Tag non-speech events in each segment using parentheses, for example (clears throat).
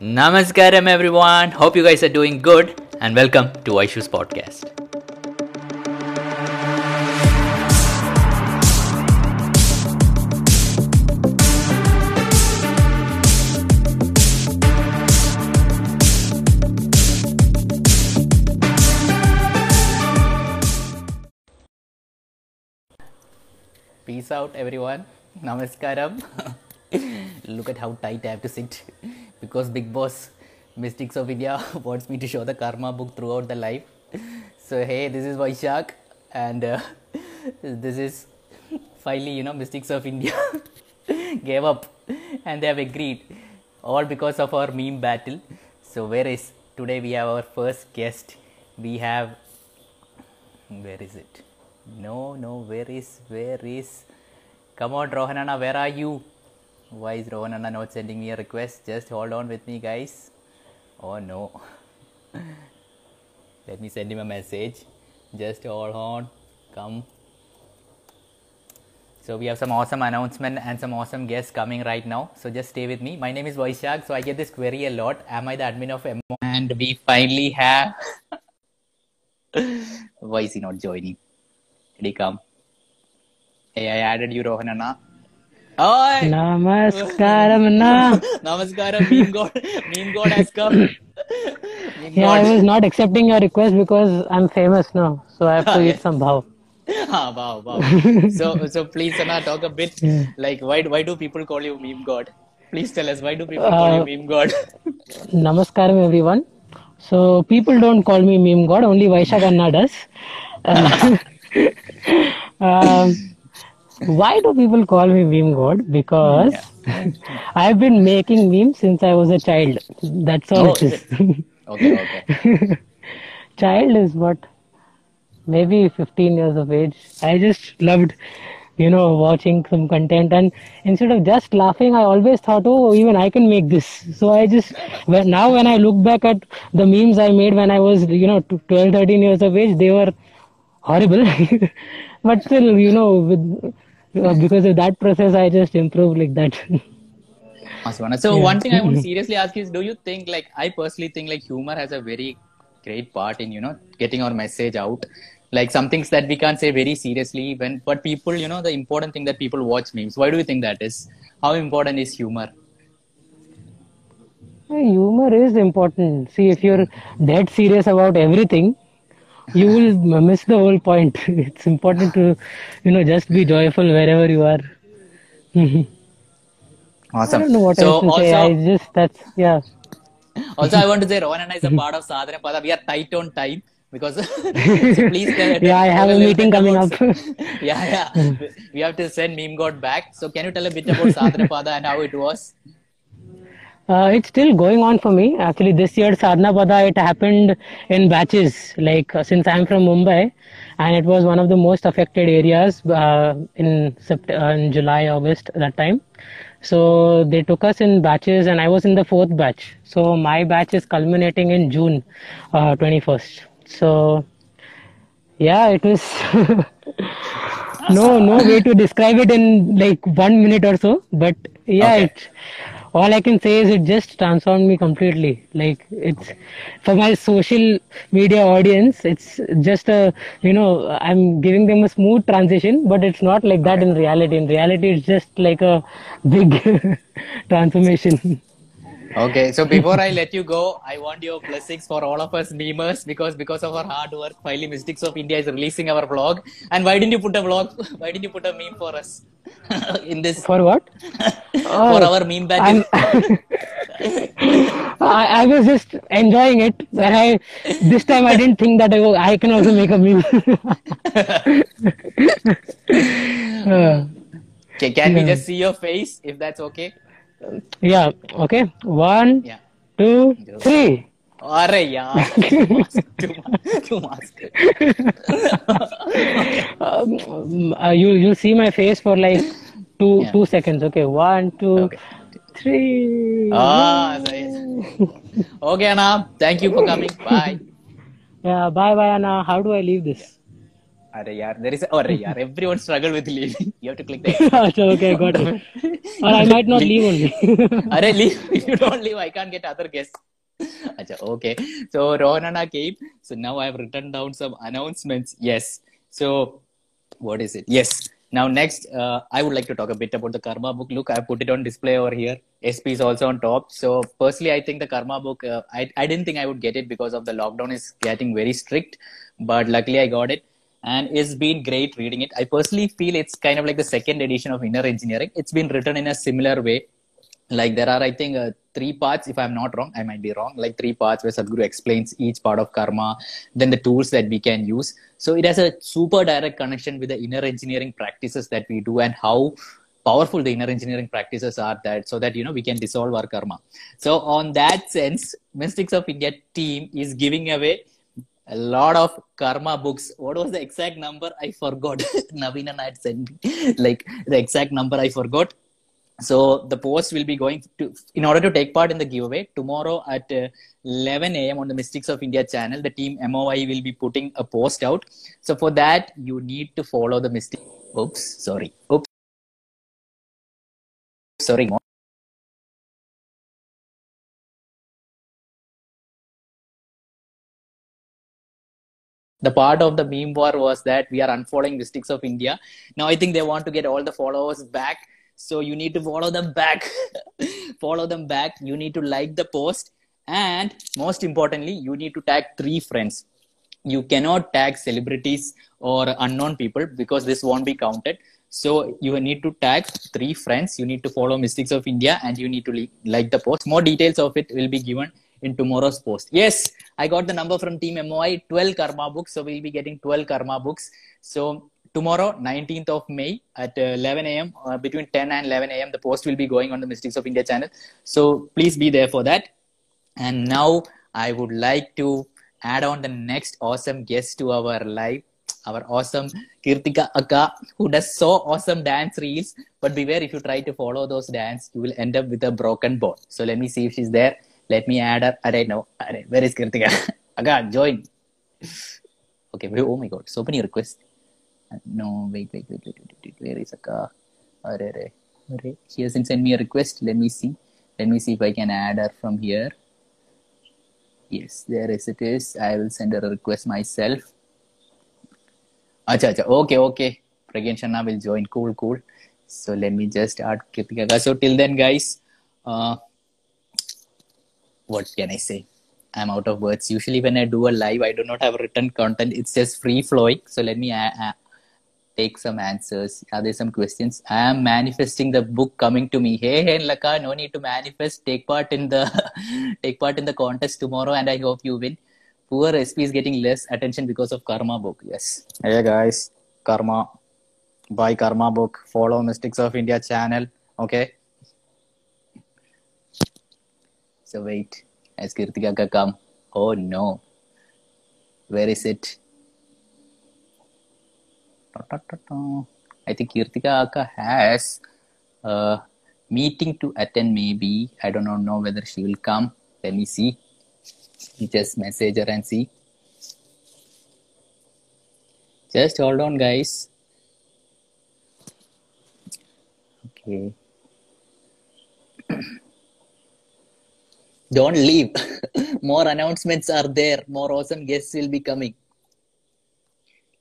Namaskaram, everyone. Hope you guys are doing good, and welcome to Aishu's podcast. Peace out, everyone. Namaskaram. (laughs) Look at how tight I have to sit because Big Boss Mystics of India (laughs) wants me to show the karma book throughout the life. So, hey, this is Vaishak, and uh, (laughs) this is finally, you know, Mystics of India (laughs) gave up and they have agreed, all because of our meme battle. So, where is today we have our first guest? We have where is it? No, no, where is, where is? Come on, Rohanana, where are you? Why is Rohanana not sending me a request? Just hold on with me, guys. Oh no. (laughs) Let me send him a message. Just hold on. Come. So we have some awesome announcement and some awesome guests coming right now. So just stay with me. My name is Vaishak. So I get this query a lot. Am I the admin of MO? And we finally have. (laughs) Why is he not joining? Did he come? Hey, I added you, Rohanana. Oh, Namaskaram, (laughs) na. Namaskaram, meme god. Meme god has come. Meme Yeah, I was not accepting your request because I'm famous now, so I have to (laughs) eat some bhav. (laughs) ah, wow, wow. So, so please, Anna, talk a bit. Like, why, why do people call you meme god? Please tell us why do people call you Uh, meme god? Namaskaram, everyone. So people don't call me meme god, only Vaishak Anna does. Uh, um, why do people call me meme god? Because I've been making memes since I was a child. That's all Oh, it is is. okay, okay. (laughs) child is what maybe 15 years of age i just loved you know watching some content and instead of just laughing i always thought oh even i can make this so i just when, now when i look back at the memes i made when i was you know 12 13 years of age they were horrible (laughs) but still you know with because of that process i just improved like that Awesome. So one thing I want to mm-hmm. seriously ask is, do you think, like, I personally think, like, humor has a very great part in, you know, getting our message out. Like some things that we can't say very seriously when, but people, you know, the important thing that people watch memes. Why do you think that is? How important is humor? Humor is important. See, if you're dead serious about everything, you will miss the whole point. (laughs) It's important to, you know, just be joyful wherever you are. (laughs) I Awesome. don't know what so else to say. also, I just that's yeah. also I want to say (laughs) Rohan and I is a part of Sadhana Pada. We are tight on time because so please tell, Yeah, I have a meeting coming up. yeah, yeah. We have to send meme god back. So can you tell a bit about Sadhana Pada and how it was? Uh, it's still going on for me. Actually, this year Sadhana Pada it happened in batches. Like uh, since I'm from Mumbai, and it was one of the most affected areas uh, in Sept- uh, in July August that time. So they took us in batches, and I was in the fourth batch. So my batch is culminating in June uh, 21st. So yeah, it was (laughs) no no way to describe it in like one minute or so. But yeah, Okay. it all I can say is it just transformed me completely. Like it's for my social media audience, it's just a you know I'm giving them a smooth transition, but it's not like that in reality. In reality, it's just like a big (laughs) transformation. Okay, so (laughs) before I let you go, I want your blessings for all of us memers because because of our hard work, finally Mystics of India is releasing our vlog. And why didn't you put a vlog? (laughs) Why didn't you put a meme for us (laughs) in this For what? for our meme? I'm- I, I was just enjoying it. I this time I didn't think that I, I can also make a meme. Uh, Okay, can we just see your face if that's okay? Yeah. Okay. One, Yeah. two, three. Arre yaar, too much, too much, too much. Um, uh, you you see my face for like two Yeah. two seconds. Okay. One, two, Okay. three. Ah, nice. Okay, Anna, thank you for coming. Bye. (laughs) Yeah. Bye bye Anna. How do I leave this? Arey, yaar, there is a, oh, yaar, everyone struggle with leaving. You have to click the (laughs) Acha, okay, got it. Or I might not leave only. (laughs) Arey, leave. If you don't leave, I can't get other guests. Acha, okay. So Rohanana came. So now I have written down some announcements. Yes. So what is it? Yes. Now next, uh, I would like to talk a bit about the Karma book. Look, I put it on display over here. SP is also on top. So personally, I think the Karma book. Uh, I I didn't think I would get it because of the lockdown is getting very strict, but luckily I got it and it's been great reading it. I personally feel it's kind of like the second edition of Inner Engineering. It's been written in a similar way. Like there are, I think, uh, three parts. If I'm not wrong, I might be wrong. Like three parts where Sadhguru explains each part of karma, then the tools that we can use. So it has a super direct connection with the inner engineering practices that we do and how powerful the inner engineering practices are that so that you know we can dissolve our karma so on that sense mystics of india team is giving away a lot of karma books. What was the exact number? I forgot. (laughs) Navina had sent me like the exact number I forgot. So the post will be going to, in order to take part in the giveaway tomorrow at uh, 11 a.m. on the Mystics of India channel. The team MOI will be putting a post out. So for that, you need to follow the Mystics. Oops, sorry. Oops, sorry. The part of the meme war was that we are unfollowing mystics of india. Now i think they want to get all the followers back. So you need to follow them back. (laughs) Follow them back. You need to like the post. And most importantly you need to tag three friends. You cannot tag celebrities or unknown people because this won't be counted. So you need to tag three friends. You need to follow mystics of india and you need to like the post. More details of it will be given in tomorrow's post. Yes, I got the number from Team MOI 12 Karma books. So we'll be getting 12 Karma books. So tomorrow, 19th of May at uh, 11 a.m., uh, between 10 and 11 a.m., the post will be going on the Mystics of India channel. So please be there for that. And now I would like to add on the next awesome guest to our live our awesome Kirtika Akka, who does so awesome dance reels. But beware if you try to follow those dance, you will end up with a broken bone. So let me see if she's there. Let me add her. Array, no. Array, where is Kirtika? (laughs) Aga, join. Okay, oh my god, so many requests. No, wait, wait, wait, wait, wait, wait. Where is Akka? Array, array, array. She hasn't sent me a request. Let me see. Let me see if I can add her from here. Yes, there is it is. I will send her a request myself. Acha, acha. Okay, okay. Pragyan Shanna will join. Cool, cool. So let me just add Kirtika. So till then, guys, uh, what can I say? I'm out of words. Usually, when I do a live, I do not have written content. It's just free flowing. So let me uh, uh, take some answers. Are there some questions? I am manifesting the book coming to me. Hey, hey, Laka, no need to manifest. Take part in the (laughs) take part in the contest tomorrow, and I hope you win. Poor SP is getting less attention because of Karma book. Yes. Hey guys, Karma. Buy Karma book. Follow Mystics of India channel. Okay. So wait, has Kirtika come? Oh no. Where is it? I think Kirtika Akka has a meeting to attend maybe. I don't know whether she will come. Let me see. Just message her and see. Just hold on guys. Okay. (clears throat) Don't leave. (laughs) More announcements are there. More awesome guests will be coming.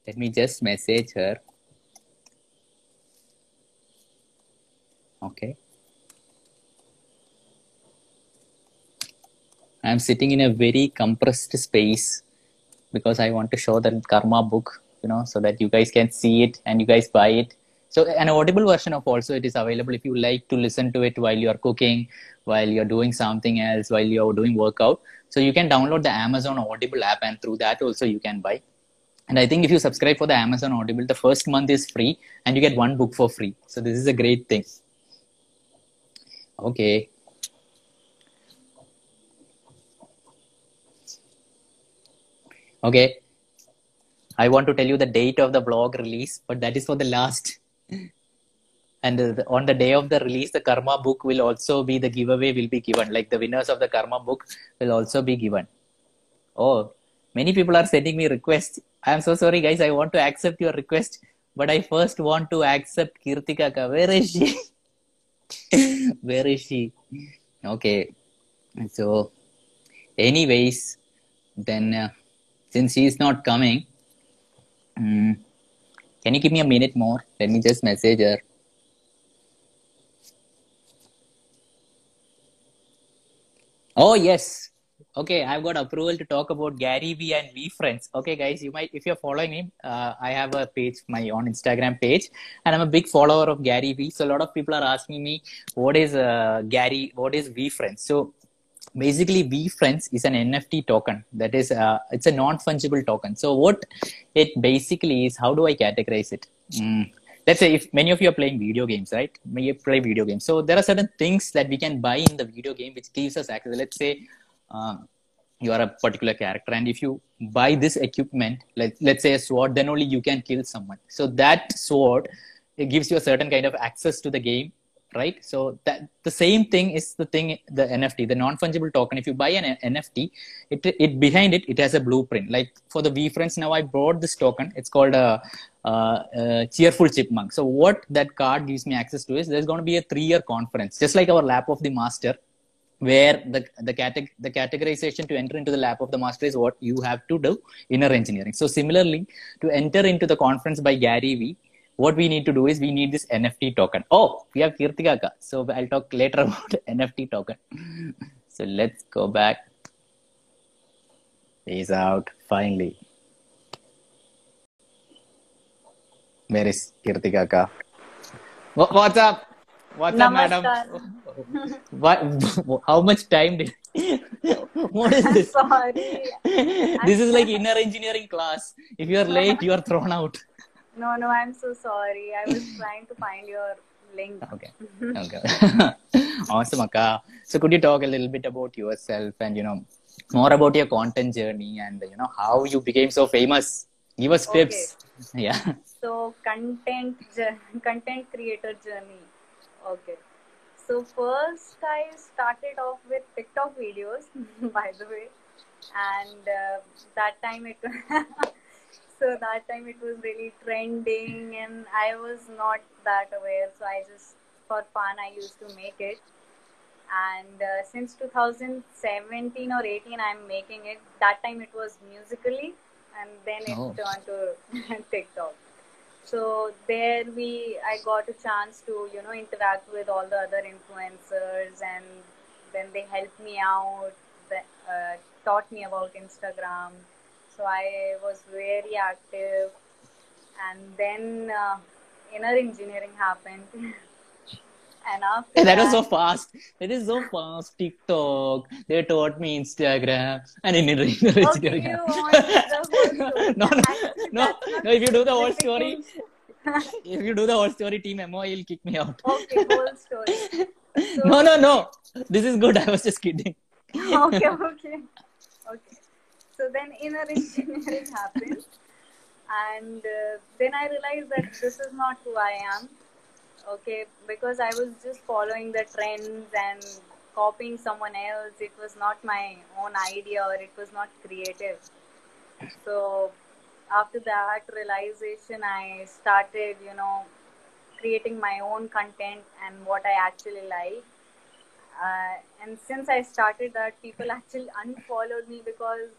Let me just message her. Okay. I'm sitting in a very compressed space because I want to show the Karma book, you know, so that you guys can see it and you guys buy it. So an audible version of also it is available if you like to listen to it while you are cooking, while you're doing something else, while you're doing workout. So you can download the Amazon Audible app and through that also you can buy. And I think if you subscribe for the Amazon Audible, the first month is free and you get one book for free. So this is a great thing. Okay. Okay. I want to tell you the date of the blog release, but that is for the last and the, on the day of the release the karma book will also be the giveaway will be given like the winners of the karma book will also be given oh many people are sending me requests I'm so sorry, guys. I want to accept your request, but I first want to accept Kirtika. ka. Where is she? (laughs) Where is she? Okay. So, anyways, then uh, since she is not coming, mm, can you give me a minute more? Let me just message her. Oh yes. Okay, I've got approval to talk about Gary Vee and VeeFriends. Okay, guys, you might if you're following me, uh, I have a page, my own Instagram page, and I'm a big follower of Gary Vee. So a lot of people are asking me, what is uh, Gary? What is VeeFriends? So basically, VeeFriends is an NFT token. That is, uh, it's a non-fungible token. So what it basically is, how do I categorize it? Mm, let's say if many of you are playing video games right may play video games so there are certain things that we can buy in the video game which gives us access let's say um, you are a particular character and if you buy this equipment like let's say a sword then only you can kill someone so that sword it gives you a certain kind of access to the game right? So that the same thing is the thing the nft the non-fungible token. If you buy an nft it, it behind it it has a blueprint. Like for the VeeFriends now i bought this token. It's called a, a, a cheerful chipmunk. So what that card gives me access to is there's going to be a three year conference. Just like our lap of the master where the the, categ- the categorization to enter into the lap of the master is what you have to do inner engineering. So similarly to enter into the conference by gary vee what we need to do is we need this nft token. Oh we have kirtika ka. so i'll talk later (laughs) about nft token. So let's go back. He's out finally. Where is kirtika ka? What's up? What's up madam? Namaskar. what, (laughs) how much time did (laughs) what is this? Sorry. this is like inner engineering class. If you are late you are thrown out No, no, I'm so sorry. I was (laughs) trying to find your link. okay okay (laughs) awesome akka so could you talk a little bit about yourself and you know more about your content journey and you know how you became so famous give us tips (laughs) yeah So, content content creator journey. Okay. So first, I started off with TikTok videos, by the way, and uh, that time it so that time it was really trending, and I was not that aware. So I just for fun I used to make it, and uh, since 2017 or 18 I'm making it. That time it was Musical.ly, and then it Oh. turned to (laughs) TikTok so there we i got a chance to you know interact with all the other influencers and then they helped me out uh, taught me about instagram so i was very active and then uh, inner engineering happened (laughs) and after And (laughs) that was so fast. That is so fast. TikTok. They taught me Instagram and in (laughs) Okay, engineering. you want the whole story. no, no, no, no. If you do the whole story, if you do the whole story, Team MO will kick me out. okay whole story so, No, no, no. This is good. I was just kidding. okay, okay, okay. So then inner engineering (laughs) happened, and uh, then I realized that this is not who I am. Okay, because I was just following the trends and copying someone else. It was not my own idea, or it was not creative. So after that realization, I started, you know, creating my own content and what I actually like uh, and since I started that, people (laughs) actually unfollowed me because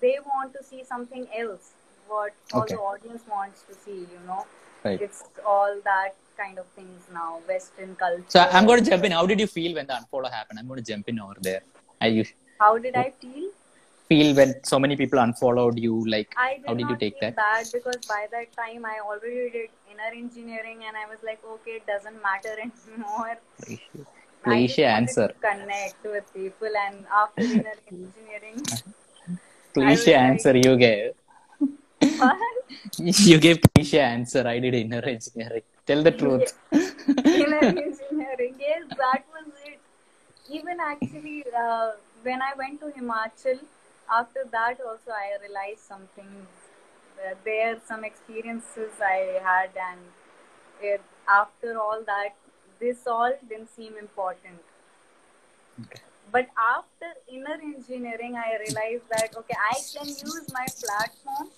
they want to see something else. What all Okay. the audience wants to see, you know, Right. it's all that kind of things now, Western culture. So I'm going to jump in. How did you feel when the unfollow happened? I'm going to jump in over there. How you How did I feel? feel when so many people unfollowed you? Like, did how did you take that? bad because by that time I already did inner engineering, and I was like, okay, it doesn't matter (laughs) anymore. I Cliche just answer. connect with people, and after inner engineering, (laughs) uh-huh. Cliche like- answer you gave. what? (laughs) You gave cliche answer. I did inner engineering. Tell the truth. inner engineering. Yes, that was it. Even actually, uh, when I went to Himachal, after that also I realized something. There, some experiences I had, and it, after all that, this all didn't seem important. Okay. But after inner engineering, I realized that okay, I can use my platform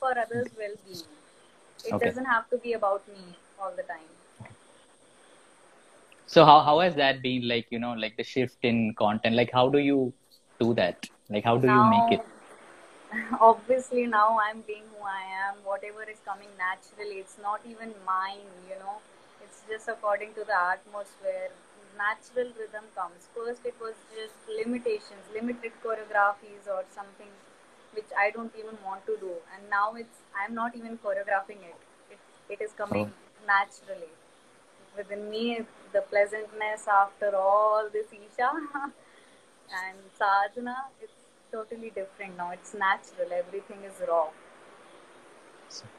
for others' well-being. It Okay. doesn't have to be about me all the time. So how how has that been like? You know, like the shift in content. Like how do you do that? Like how do you make it? (laughs) obviously now i'm being who i am whatever is coming naturally it's not even mine you know it's just according to the atmosphere natural rhythm comes. First it was just limitations limited choreographies or something which i don't even want to do. And now it's i'm not even choreographing it. It, it is coming naturally. Within me the pleasantness after all this isha (laughs) and sadhana it's totally different now. It's natural. Everything is raw.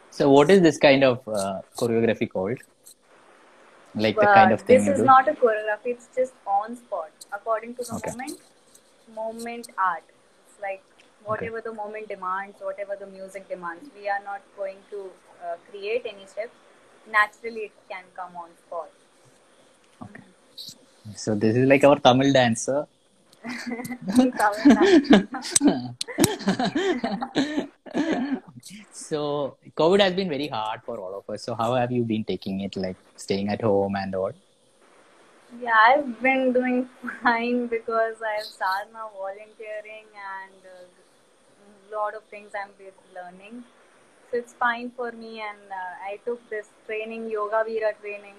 So what is this kind of uh, choreography called? Like the kind of thing this is do? not a choreography it's just on spot according to the Okay. moment moment art it's like whatever the moment demands whatever the music demands we are not going to uh, create any steps naturally it can come on spot So this is like our Tamil dancer. (laughs) Tamil Nadu. (laughs) (laughs) so COVID has been very hard for all of us. So how have you been taking it? Like staying at home and all? Yeah, I've been doing fine because I've started now volunteering and a lot of things I'm learning. So it's fine for me, and uh, I took this training, Yoga Veera training.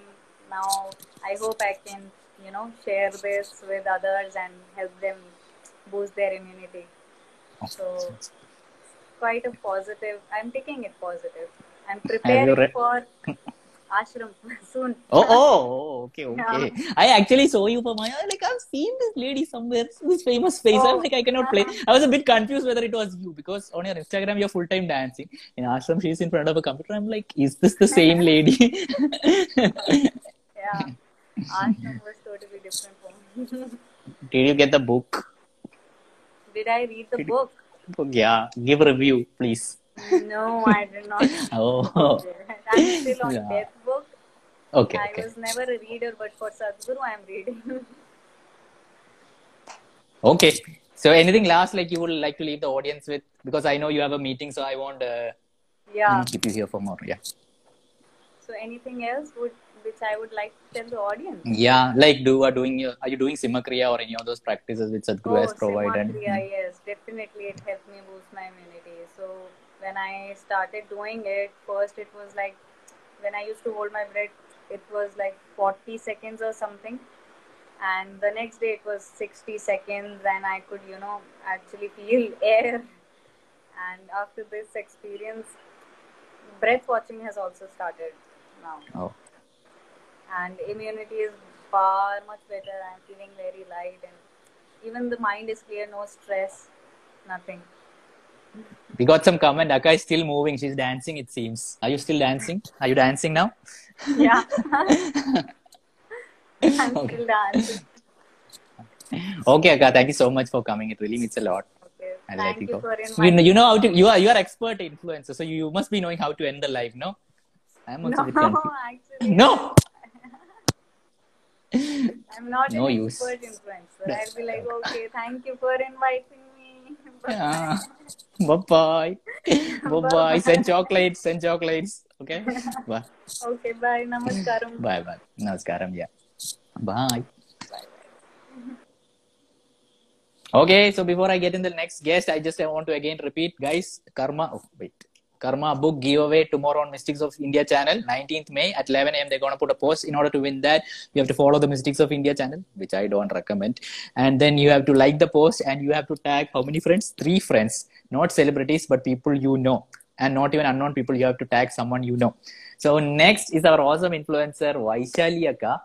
Now I hope I can, you know, share this with others and help them boost their immunity. So quite a positive. I'm taking it positive. I'm preparing read- for ashram (laughs) soon. Oh, oh, oh, okay, okay. I actually saw you for my like I've seen this lady somewhere, this famous face. I'm Oh. like I cannot play. I was a bit confused whether it was you because on your Instagram you're full time dancing. In Ashram she's in front of a computer. I'm like, is this the same (laughs) lady? Yeah, ashram was totally different for me. (laughs) Did you get the book? Did I read the book? Book, yeah. Give a review, please. No, I did not. (laughs) Oh, I'm still on Yeah. death book. okay, I okay. was never a reader, but for Sadhguru, I'm reading. (laughs) Okay. So anything last like you would like to leave the audience with? Because I know you have a meeting, so I won't uh, yeah. keep you here for more. Yeah. So anything else would which I would like to tell the audience? Yeah, like do are doing your are you doing Simha Kriya or any of those practices which Sadhguru oh, has provided? Simha Kriya, Oh, yes, definitely it helped me boost my immunity. So when I started doing it, first it was like when I used to hold my breath, it was like 40 seconds or something. And the next day it was 60 seconds, and I could, you know, actually feel (laughs) air. And after this experience, breath watching has also started now Oh, and immunity is far much better. I'm feeling very light, and even the mind is clear, no stress, nothing. we got some comment. Akka is still moving. She's dancing. It seems. Are you still dancing? Are you dancing now? Yeah, (laughs) I'm Okay. still dancing. Okay, Akka. Thank you so much for coming. It really means a lot. Okay, I'll thank you you for You know, inviting. you know how to. You are you are expert influencer, so you must be knowing how to end the live. No, I'm also No, (laughs) actually, No. I'm not No an use. expert influencer. I'll be like, okay, thank you for inviting me. Yeah. Bye (laughs) (laughs) bye. Bye bye. Send chocolates. Send chocolates. Okay. (laughs) Bye. Okay, bye. Namaskaram. Bye bye. Namaskaram. Yeah. Bye. Okay, so before I get in the next guest, I just want to again repeat, guys. Karma. Oh, wait. Karma book giveaway tomorrow on Mystics of India channel, 19th May at 11 a.m. They're gonna put a post. In order to win that, you have to follow the Mystics of India channel, which I don't recommend. And then you have to like the post and you have to tag how many friends? Three friends, not celebrities, but people you know, and not even unknown people. You have to tag someone you know. So next is our awesome influencer Vaishali Akka.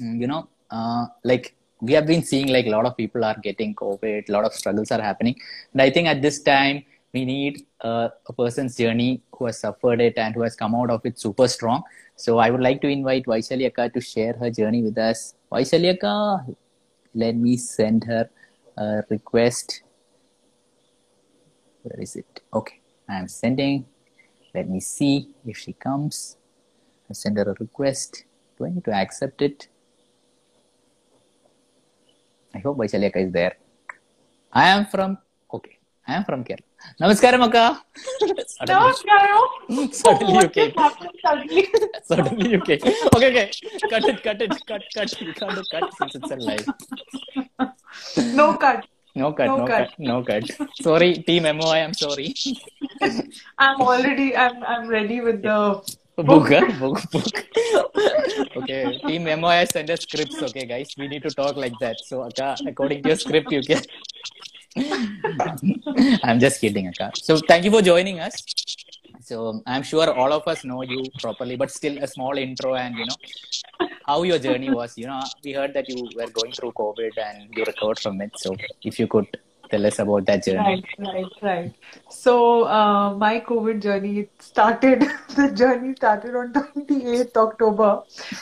Mm, you know, uh, like we have been seeing like a lot of people are getting COVID, a lot of struggles are happening. And I think at this time, we need uh, a person's journey who has suffered it and who has come out of it super strong. So I would like to invite Vaishali to share her journey with us. Vaishali let me send her a request. Where is it? Okay, I am sending. Let me see if she comes. I send her a request. Do I need to accept it? I hope Vaishali is there. I am from. I am from Kerala. Namaskaram, Akka. suddenly, oh, suddenly you (laughs) came. Suddenly. Suddenly you came. Okay, okay. Cut it, cut it, cut, cut. You can't do cut since it's a live. no cut. No cut, No no, cut. cut. no cut. Sorry, Team MOI, I'm sorry. I'm already I'm I'm ready with the book, huh? book, book. okay, Team MOI send us scripts, okay, guys. We need to talk like that. So, Akka, according to your script, you can. (laughs) I'm just kidding, Akka. So, thank you for joining us. So, I'm sure all of us know you properly, but still a small intro and, you know, how your journey was. You know, we heard that you were going through COVID and you recovered from it. So, if you could tell us about that journey. Right, right, right. So uh, my COVID journey started. (laughs) the journey started on 28th October.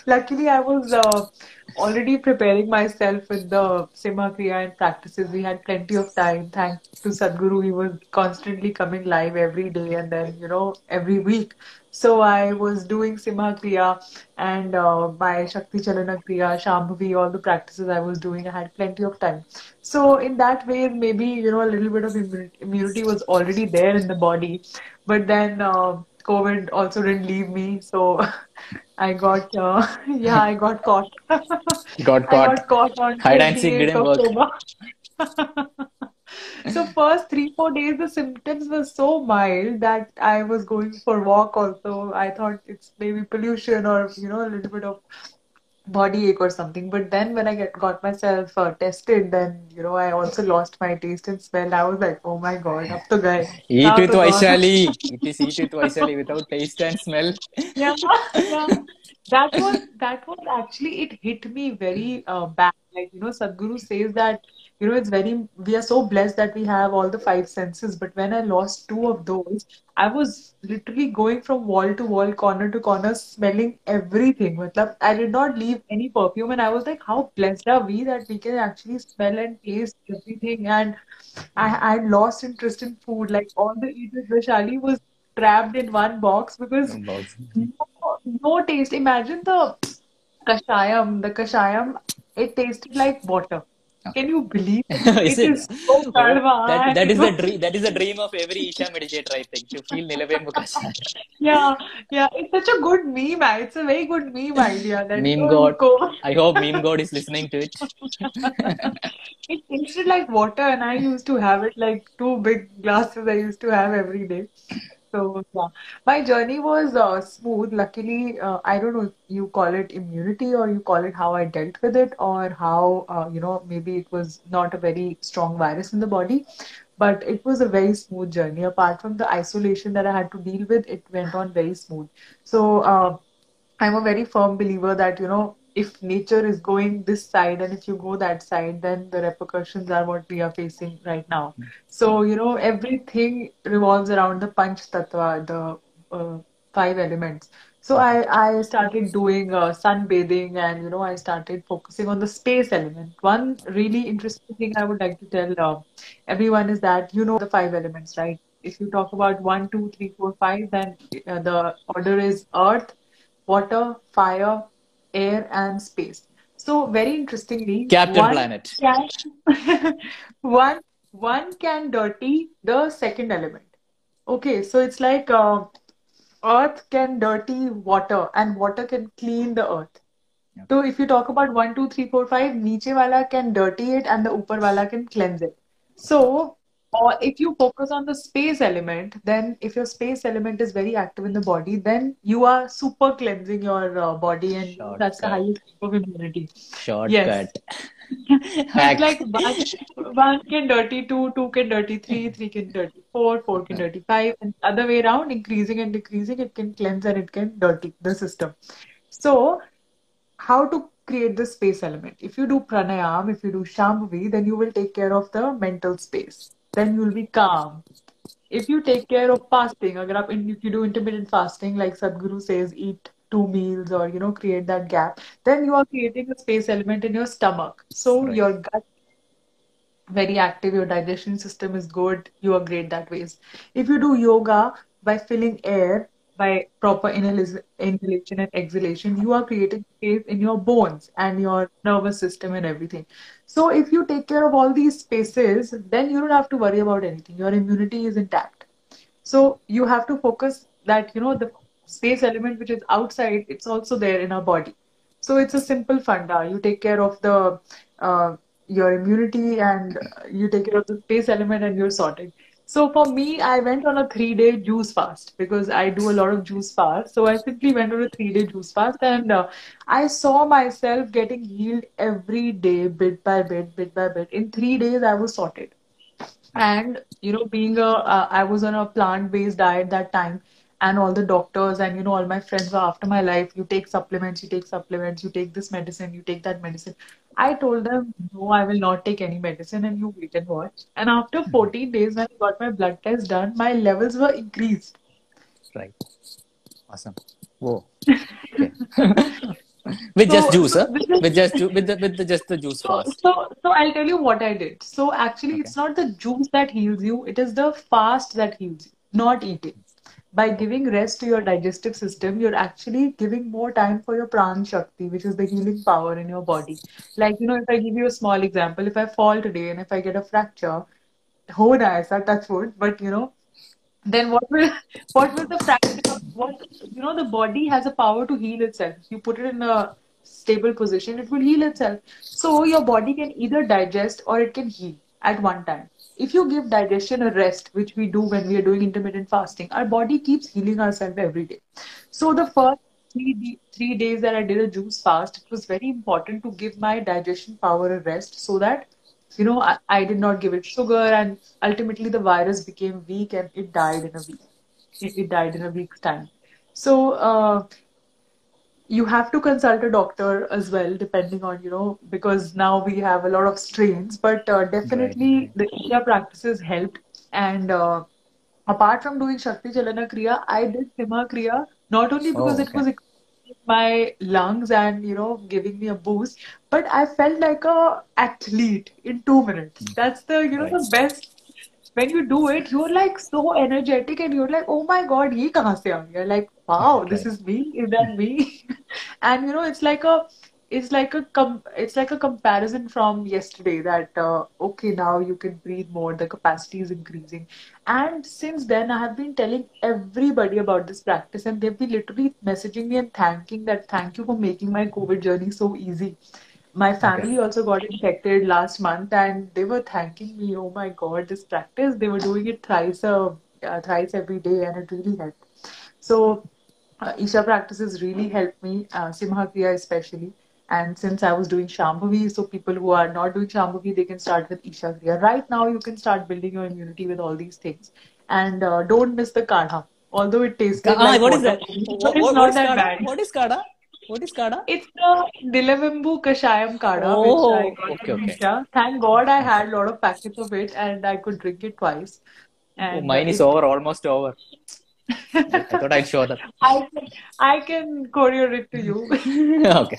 Luckily, I was uh, already preparing myself with the Simha Kriya and practices. We had plenty of time. Thanks to Sadhguru, he was constantly coming live every day and then you know every week. So I was doing Simha Kriya and uh, my Shakti Chalana Kriya, Shambhavi, all the practices I was doing. I had plenty of time. So in that way, maybe you know a little bit of immunity was already there in the body, but then uh, COVID also didn't leave me. So (laughs) I got uh, (laughs) yeah, I got caught. Got (laughs) I caught. got caught on Hide and seek didn't work. (laughs) So first three, four days the symptoms were so mild that I was going for walk also. I thought it's maybe pollution or you know a little bit of body ache or something. But then when I get got myself uh, tested, then you know I also lost my taste and smell. I was like, oh my God, up to guy. Eat Now to gone. Vaishali. It is eat it Vaishali without taste and smell. Yeah, yeah. That was that was actually it hit me very uh, bad. Like you know, Sadhguru says that you know it's very we are so blessed that we have all the five senses. But when I lost two of those, I was literally going from wall to wall, corner to corner, smelling everything. Matlab, I did not leave any perfume, and I was like, how blessed are we that we can actually smell and taste everything. And I I lost interest in food. Like all the Eat with was trapped in one box because no, no taste. Imagine the kashayam. The kashayam, it tasted like water. Can you believe (laughs) it? Is It it? is so kadwa. That, that and the dream. That is the dream of every Isha meditator, I think, to feel Nilavembu Kashaya. (laughs) Yeah, yeah. It's such a good meme. ah. It's a very good meme idea. That Meme god. go- I hope Meme God is listening to it. (laughs) It tasted like water, and I used to have it like two big glasses I used to have every day. So, yeah, my journey was uh, smooth. Luckily, uh, I don't know if you call it immunity or you call it how I dealt with it or how, uh, you know, maybe it was not a very strong virus in the body, but it was a very smooth journey. Apart from the isolation that I had to deal with, it went on very smooth. So, uh, I'm a very firm believer that, you know, if nature is going this side and if you go that side, then the repercussions are what we are facing right now. So, you know, everything revolves around the Panch Tattva, the uh, five elements. So I, I started doing uh, sunbathing and, you know, I started focusing on the space element. One really interesting thing I would like to tell uh, everyone is that, you know, the five elements, right? If you talk about one, two, three, four, five, then uh, the order is earth, water, fire, air, and space. So very interestingly, Captain one Planet. can (laughs) one one can dirty the second element. Okay, so it's like uh, earth can dirty water and water can clean the earth. So if you talk about one, two, three, four, five, niche wala can dirty it and the upar wala can cleanse it. So or if you focus on the space element, then if your space element is very active in the body, then you are super cleansing your uh, body and that's the highest type of immunity. Shortcut. It's (laughs) like one, one can dirty two, two can dirty three, three can dirty four, four can dirty five, and other way around, increasing and decreasing, it can cleanse and it can dirty the system. So, how to create the space element? If you do pranayam, if you do shambhavi, then you will take care of the mental space then you'll be calm. If you take care of fasting, if you do intermittent fasting, like Sadhguru says, eat two meals or you know create that gap, then you are creating a space element in your stomach. So right. your gut very active, your digestion system is good, you are great that ways. If you do yoga by filling air, by proper inhalation and exhalation, you are creating space in your bones and your nervous system and everything. So if you take care of all these spaces, then you don't have to worry about anything. Your immunity is intact. So you have to focus that, you know, the space element which is outside, it's also there in our body. So it's a simple funda. You take care of the uh, your immunity and you take care of the space element and you're sorted. So for me, I went on a three day juice fast because I do a lot of juice fast. So I simply went on a three day juice fast and uh, I saw myself getting healed every day, bit by bit, bit by bit. In three days, I was sorted. And you know, being a, uh, I was on a plant-based diet that time, and all the doctors and you know, all my friends were after my life. You take supplements, you take supplements, you take this medicine, you take that medicine. I told them, no, I will not take any medicine, and you wait and watch. And after hmm. 14 days, when I got my blood test done, my levels were increased. Right. Awesome. Whoa. Okay. (laughs) with just juice, so huh? With just ju- with the, with the, just the juice So, fast. so, so I'll tell you what I did. So actually, Okay. it's not the juice that heals you, it is the fast that heals you, not eating. By giving rest to your digestive system, you're actually giving more time for your pran shakti, which is the healing power in your body. Like, you know, if I give you a small example, if I fall today and if I get a fracture, ho na aisa, touch wood, but you know, then what will (laughs) what will the fracture what you know the body has a power to heal itself. You put it in a stable position it will heal itself. So your body can either digest or it can heal at one time if you give digestion a rest which we do when we are doing intermittent fasting our body keeps healing ourselves every day so the first three, three days that i did a juice fast it was very important to give my digestion power a rest so that you know, I, I did not give it sugar, and ultimately the virus became weak and it died in a week. It, it died in a week's time. So uh, you have to consult a doctor as well, depending on, you know, because now we have a lot of strains, but uh, Right. definitely the Isha practices helped. And uh, apart from doing Shakti Chalana Kriya, I did Simha Kriya not only because Oh, it was my lungs and you know giving me a boost but i felt like a athlete in 2 minutes that's the you know Right. the best when you do it you're like so energetic and you're like oh my god ye kahan se aa gaya like wow Right. this is me is that me? (laughs) And you know it's like a it's like a com it's like a comparison from yesterday that uh, okay now you can breathe more the capacity is increasing. And since then I have been telling everybody about this practice and they've been literally messaging me and thanking that thank you for making my COVID journey so easy. My Okay. family also got infected last month and they were thanking me oh my god this practice. They were doing it thrice a uh, thrice every day and it really helped. So uh, Isha practices really helped me, uh, Simha Kriya especially. And since I was doing Shambhavi, so people who are not doing Shambhavi, they can start with Isha Kriya. Right now, you can start building your immunity with all these things. And uh, don't miss the kadha. Although it tastes ah, like what is that? What, it's what, not that bad. What is kada? What is kada? It's the Nilavembu Kashayam Kada, which I Oh, got okay, okay. Thank God I had a lot of packets of it and I could drink it twice. Oh, And uh, mine is over, almost over. I, thought I'd show that. I can I can courier it to you. (laughs) okay.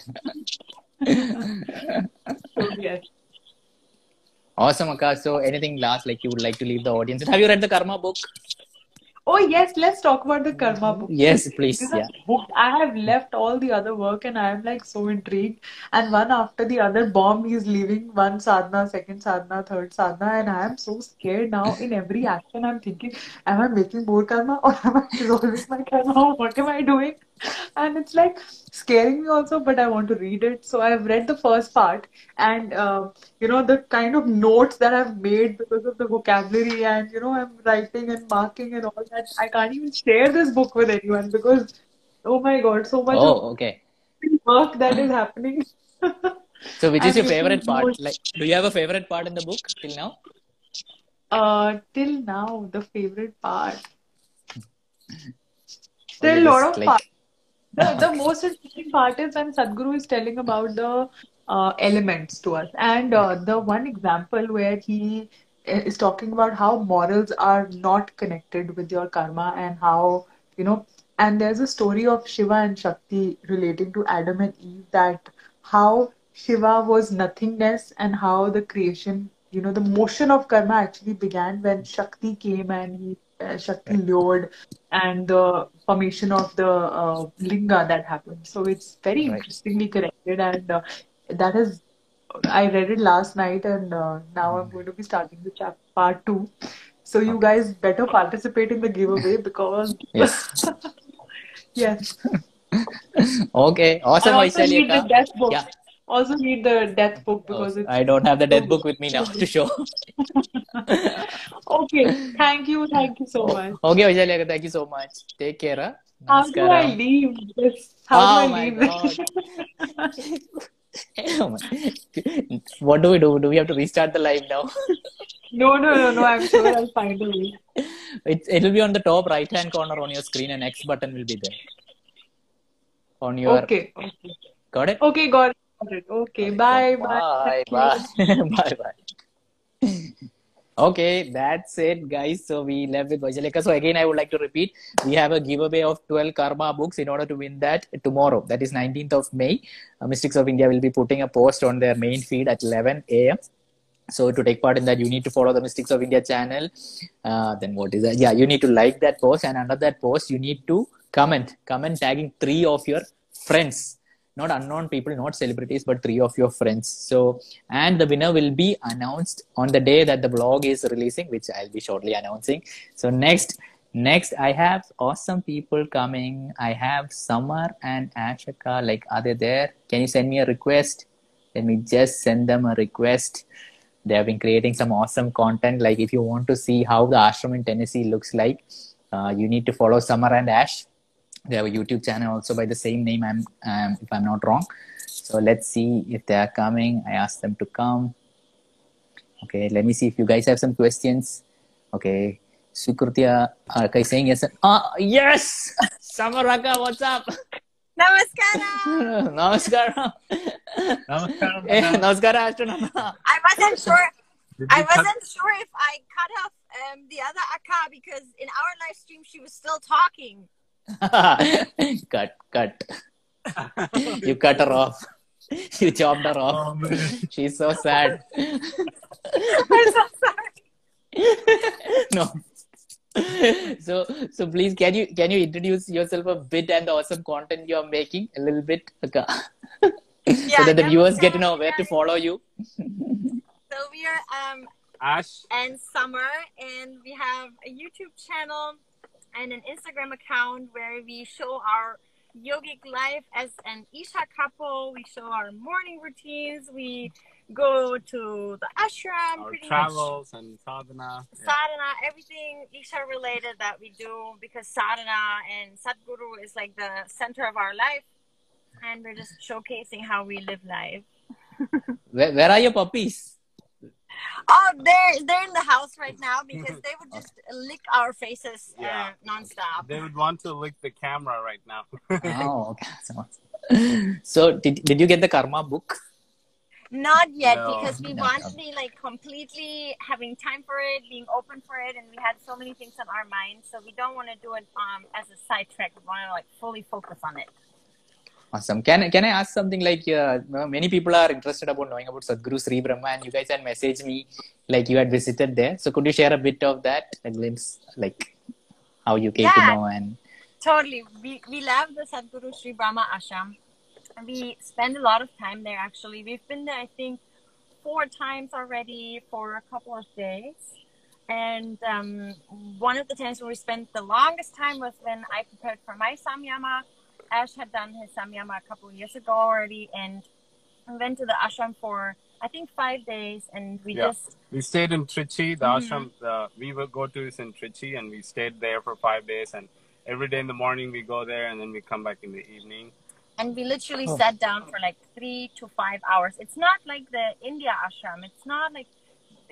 So yes. Awesome, Akash. So, anything last like you would like to leave the audience? Have you read the Karma book? Oh yes, let's talk about the Karma book. Yes, please. Yeah. I'm. I have left all the other work and I'm like so intrigued. And one after the other bomb is leaving one sadhana, second sadhana, third sadhana, and I am so scared now. In every action, I'm thinking, am I making more karma or am I resolving my karma? What am I doing? And it's like scaring me also, but I want to read it. So I've read the first part, and uh, you know the kind of notes that I've made because of the vocabulary, and you know I'm writing and marking and all that. I can't even share this book with anyone because oh my God, so much Oh, okay. work that is happening. So, which is your favorite part? Like, do you have a favorite part in the book till now? Uh, till now, the favorite part. Or Still a lot of like, parts. The, the most interesting part is when Sadhguru is telling about the uh, elements to us. And uh, the one example where he uh, is talking about how morals are not connected with your karma and how, you know, and there's a story of Shiva and Shakti relating to Adam and Eve that how Shiva was nothingness and how the creation, you know, the motion of karma actually began when Shakti came and he, uh, Shakti lured and the formation of the uh, linga that happened. So it's very Right. interestingly connected, and uh, that is I read it last night, and uh, now I'm going to be starting the chapter part two. So you guys better participate in the giveaway (laughs) because Yes. (laughs) yes, (laughs) Okay. and Awesome, also read the book. Yeah. Also read the death book Oh, because it's I don't have the death book with me now to show. (laughs) Okay, thank you, thank you so much. Okay, Vaishali thank you so much. Take care. Huh? How do I leave this? How Oh do I oh leave this? Oh (laughs) what do we do? Do we have to restart the live now? No, no, no, no. I'm sure I'll find a way. It it'll be on the top right hand corner on your screen, and X button will be there on your. Okay, okay, Got it? okay. Got it. It. Okay, bye, bye. Bye, bye, (laughs) bye, bye. Okay, that's it, guys. So we left with Vajalika. So again, I would like to repeat: we have a giveaway of 12 Karma books. In order to win that tomorrow, that is 19th of May, uh, Mystics of India will be putting a post on their main feed at 11 a.m. So to take part in that, you need to follow the Mystics of India channel. Uh, then what is that? Yeah, you need to like that post, and under that post, you need to comment, comment tagging three of your friends, not unknown people, not celebrities, but three of your friends. So, and the winner will be announced on the day that the blog is releasing, which I'll be shortly announcing. So next. Next, I have awesome people coming. I have Summer and Ashika. Like, are they there? Can you send me a request? Let me just send them a request they have been creating some awesome content like if you want to see how the ashram in tennessee looks like uh, you need to follow summer and ash they have a youtube channel also by the same name i'm um, if i'm not wrong so let's see if they are coming i asked them to come okay let me see if you guys have some questions okay sukritya uh, okay, saying yes ah yes (laughs) Samaraka, what's up Namaskaram. (laughs) namaskaram Namaskaram. Eh, Nana. namaskaram I wasn't (laughs) sure. I wasn't sure if I cut off um, the other Akka because in our live stream she was still talking. (laughs) cut, cut. (laughs) you cut her off. You chopped her off. Oh. She's so sad. I'm so sorry. (laughs) no. So, so please, can you can you introduce yourself a bit and the awesome content you are making a little bit, Akka? so Yeah, that the viewers get to know Namaskaram. where to follow you. So we are um Ash. and Summer, and we have a YouTube channel and an Instagram account where we show our yogic life as an Isha couple. We show our morning routines. We go to the ashram, Our pretty much travels and sadhana. Yeah. sadhana, everything Isha related that we do because sadhana and Sadhguru is like the center of our life. And we're just showcasing how we live life. Where, where are your puppies? Oh, they're they're in the house right now (laughs) because they would just lick our faces uh, Yeah. nonstop. They would want to lick the camera right now. (laughs) Oh, okay. So, so did, did you get the karma book? Not yet No. because we No, want no. to be like completely having time for it, being open for it, and we had so many things on our minds, so we don't want to do it um as a sidetrack. We want to like fully focus on it. Awesome. Can can I ask something like uh, many people are interested about knowing about Sadhguru Sri Brahma and you guys had messaged me like you had visited there. So could you share a bit of that, a glimpse, like how you came to know and Totally. We, we love the Sadhguru Sri Brahma Ashram. We spend a lot of time there actually. We've been there, I think, four times already for a couple of days. And um, one of the times when we spent the longest time was when I prepared for my Samyama. Ash had done his Samyama a couple of years ago already. And we went to the ashram for, I think, five days. And we Yeah. just We stayed in Trichy. The Mhm. ashram uh, we will go to is in Trichy, and we stayed there for five days. And every day in the morning we go there, and then we come back in the evening. and we literally Oh. sat down for like three to five hours. It's not like the India ashram. It's not like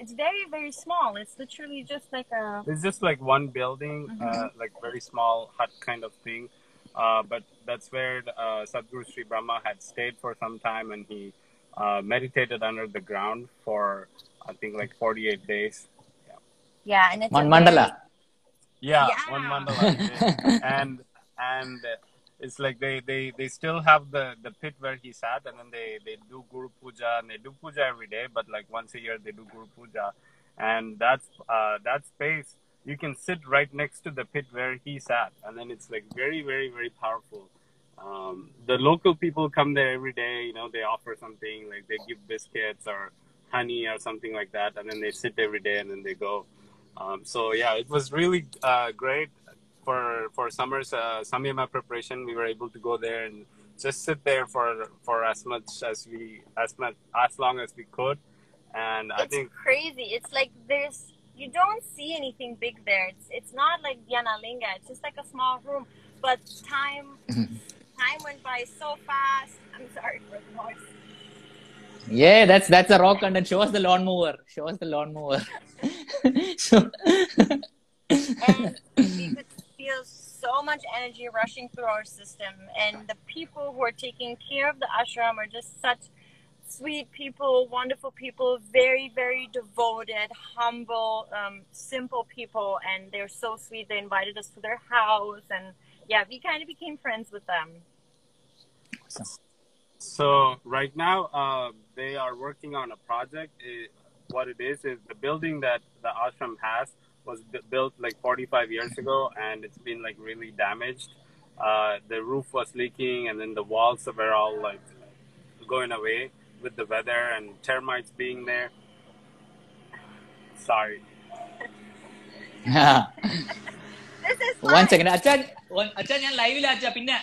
it's very very small. It's literally just like a It's just like one building, Mhm. uh, like very small hut kind of thing. Uh, but that's where uh, Sadhguru Sri Brahma had stayed for some time, and he uh, meditated under the ground for I think like 48 days. yeah, and it's Man- a mandala? Yeah, Yeah. one mandala. (laughs) and and it's like they, they, they still have the, the pit where he sat, and then they, they do Guru Puja, and they do puja every day, but like once a year they do Guru Puja, and that's uh, that space you can sit right next to the pit where he sat, and then it's like very, very, very powerful. Um, the local people come there every day. You know, they offer something like they give biscuits or honey or something like that, and then they sit every day and then they go. Um, so yeah, it was really uh, great for for summer's uh, Samyama preparation. We were able to go there and just sit there for for as much as we as much as long as we could. And I it's think crazy. It's like there's you don't see anything big there. It's it's not like Dhyanalinga. It's just like a small room. But time mm-hmm. time went by so fast. I'm sorry for the noise. Yeah, that's that's a raw content. Show us the lawnmower. Show us the lawnmower. (laughs) so, and we could feel so much energy rushing through our system and the people who are taking care of the ashram are just such sweet people wonderful people very very devoted humble um, simple people and they're so sweet. They invited us to their house and yeah we kind of became friends with them. So right now, uh, they are working on a project. It, what it is is the building that the ashram has was b- built like 45 years ago, and it's been like really damaged. Uh, the roof was leaking, and then the walls were all like going away with the weather and termites being there. Sorry. this is one second. അച്ഛൻ one- അച്ഛൻ ഞാൻ ലൈവിലാ അച്ഛാ പിന്നെ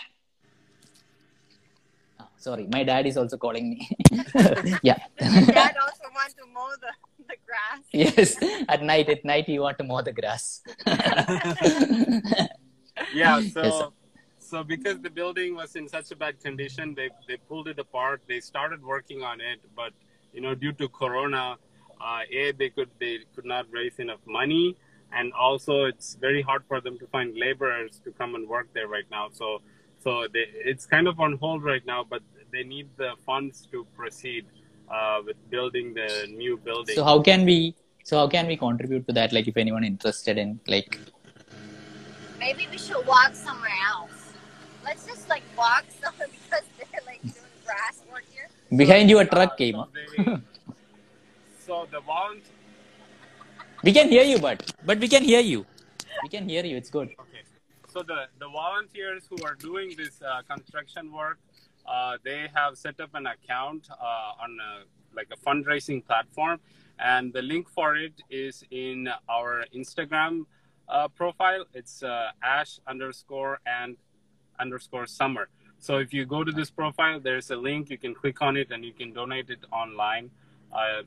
sorry my dad is also calling me (laughs) yeah dad also want to mow the, the grass yes at night at night you want to mow the grass (laughs) Yeah. So. Yes, sir. so because the building was in such a bad condition, they they pulled it apart. They started working on it, but you know, due to Corona, uh, a they could they could not raise enough money, and also it's very hard for them to find laborers to come and work there right now. So so they, it's kind of on hold right now, but they need the funds to proceed uh, with building the new building. so how can we so how can we contribute to that like if anyone interested in like maybe we should walk somewhere else let's just like walk (laughs) somewhere because they're like doing grass work here behind you a truck Uh, came so, they- (laughs) so the volunteer. we can hear you but but we can hear you we can hear you it's good Okay. So the, the volunteers who are doing this uh, construction work, uh, they have set up an account uh, on a, like a fundraising platform, and the link for it is in our Instagram uh, profile. It's uh, ash underscore and underscore summer. So if you go to this profile, there's a link. You can click on it and you can donate it online, uh,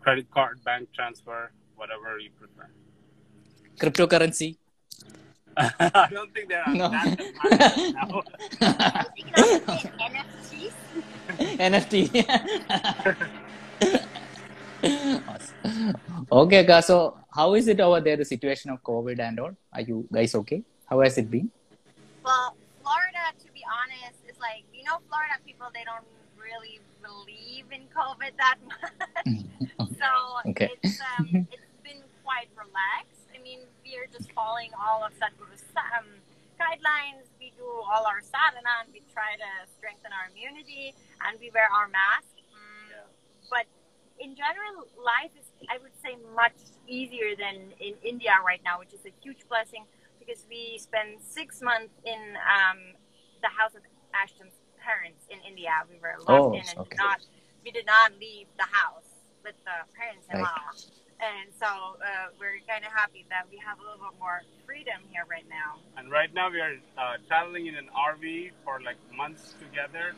credit card, bank transfer, whatever you prefer. cryptocurrency (laughs) I don't think there are No. that advanced now. NFTs. (laughs) NFT. Awesome. (laughs) okay, guys. So, how is it over there? The situation of COVID and all. Are you guys okay? How has it been? Well, Florida, to be honest, it's like you know, Florida people they don't really believe in COVID that (laughs) much. (laughs) so Okay. it's um, (laughs) it's been quite relaxed. I mean, we're just following all of Sadhguru's um, guidelines. We do all our sadhana and we try to strengthen our immunity and we wear our mask. Mm, But in general, life is, I would say, much easier than in India right now, which is a huge blessing because we spent six months in um, the house of Ashton's parents in India. We were locked Oh, in and okay. did not, we did not leave the house with the parents-in-law. Right. And so uh, we're kind of happy that we have a little bit more freedom here right now. And right now we are uh, traveling in an RV for like months together,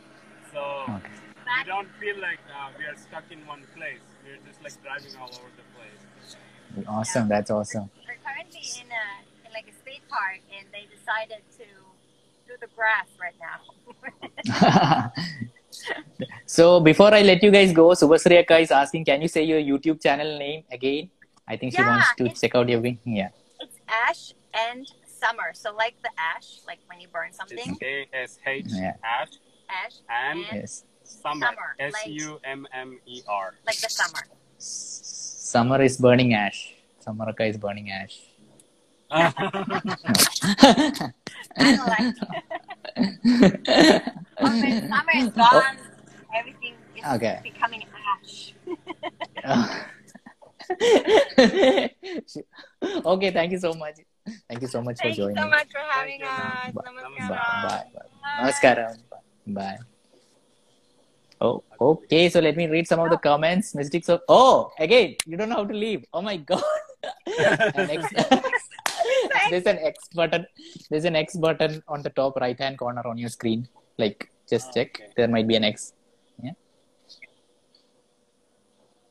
so Okay. we don't feel like uh, we are stuck in one place. We're just like driving all over the place. Awesome. That's awesome. We're currently in a in like a state park, and they decided to do the grass right now. (laughs) so, before I let you guys go, Subhasri Akka is asking, can you say your YouTube channel name again? I think she Yeah, wants to check out your wing. Yeah. it's ash and summer, so like the ash, like when you burn something, It's A S H Yeah. ash ash and and Yes. summer Summer, like- U M M E R. like the summer. Summer is burning ash. Summer Akka is burning ash. I don't oh, summer is gone, everything is Okay. becoming ash. okay, thank you so much. Thank you so much Thank for you joining. so much for having us. Bye. Namaskaram. Bye. Bye. Namaskaram. Bye. Oh, okay. So let me read some of the comments. Mystics of oh, again, you don't know how to leave. Oh my god. (laughs) An X- (laughs) there's an X button. There's an X button on the top right hand corner on your screen. Like, just check. Okay. There might be an X. Yeah.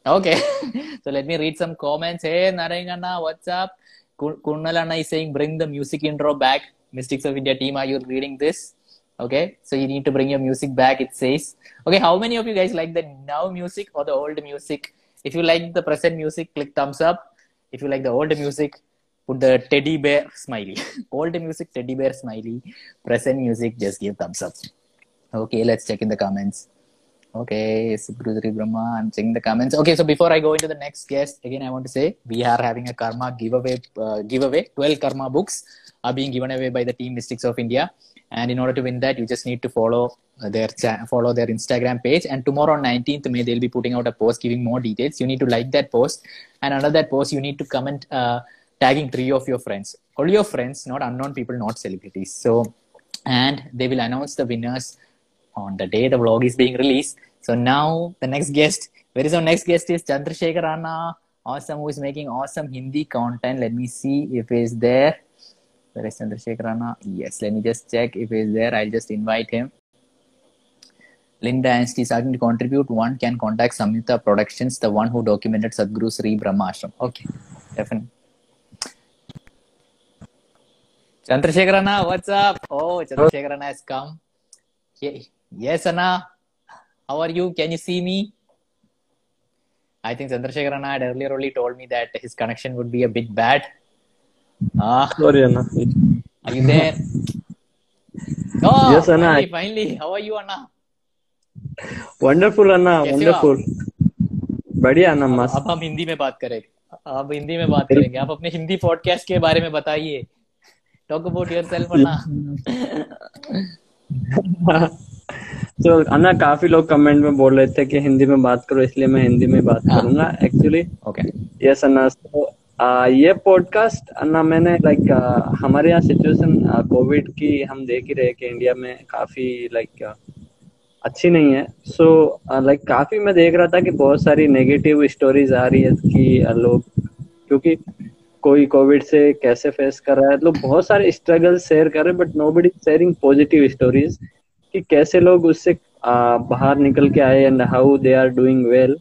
Okay. (laughs) so let me read some comments. Hey, Narayana, what's up? Kun- Kunalana is saying, bring the music intro back. Mystics of India team, are you reading this? Okay. So you need to bring your music back, it says. Okay. How many of you guys like the now music or the old music? If you like the present music, click thumbs up. If you like the old music, put the teddy bear smiley. (laughs) old music, teddy bear smiley. Present music, just give thumbs up. Okay, let's check in the comments. Okay, Subhrudri Brahma, I'm checking the comments. Okay, so before I go into the next guest, again, I want to say we are having a karma giveaway. Uh, giveaway. 12 karma books are being given away by the team Mystics of India. And in order to win that, you just need to follow uh, their follow their Instagram page. And tomorrow on 19th May, they'll be putting out a post giving more details. You need to like that post, and under that post, you need to comment uh, tagging three of your friends, all your friends, not unknown people, not celebrities. So, and they will announce the winners on the day the vlog is being released. So now the next guest, where is our next guest is Chandrasekhar Anna, awesome, who is making awesome Hindi content. Let me see if he's there. Where is Chandrasekhar Anna? Yes, let me just check if he's there. I'll just invite him. Linda Anstey is starting to contribute. One can contact Samyuta Productions, the one who documented Sadhguru Sri Brahma Ashram. Okay, definitely. Chandrasekhar Anna, what's up? Oh, Chandrasekhar Anna has come. Yes, Anna. How are you? Can you see me? I think Chandrasekhar Anna had earlier only told me that his connection would be a bit bad. Ah, Sorry, Anna. are you there? Oh, Yes, Anna. Finally, finally. How are you, Anna? Wonderful, Anna. Wonderful. बढ़िया Anna, मस्त. अब हम हिंदी में बात करें अब हिंदी में बात करेंगे आप अपने हिंदी पॉडकास्ट के बारे में बताइए अबाउट योर सेल्फ अन्ना तो अन्ना काफ़ी लोग कमेंट में बोल रहे थे कि हिंदी में बात करो इसलिए मैं हिंदी में बात हाँ। करूँगा एक्चुअली ओके यस अन्ना आ, ये पॉडकास्ट अन्ना मैंने लाइक like, हमारे यहाँ सिचुएशन कोविड की हम देख ही रहे कि इंडिया में काफ़ी लाइक like, अच्छी नहीं है। सो so, लाइक like, काफ़ी मैं देख रहा था कि बहुत सारी नेगेटिव स्टोरीज आ रही है कि आ, लोग क्योंकि कोई कोविड से कैसे फेस कर रहा है? लोग बहुत सारे स्ट्रगल शेयर कर रहे हैं but nobody sharing positive stories कि कैसे लोग उससे बाहर निकल के आए and how they are doing well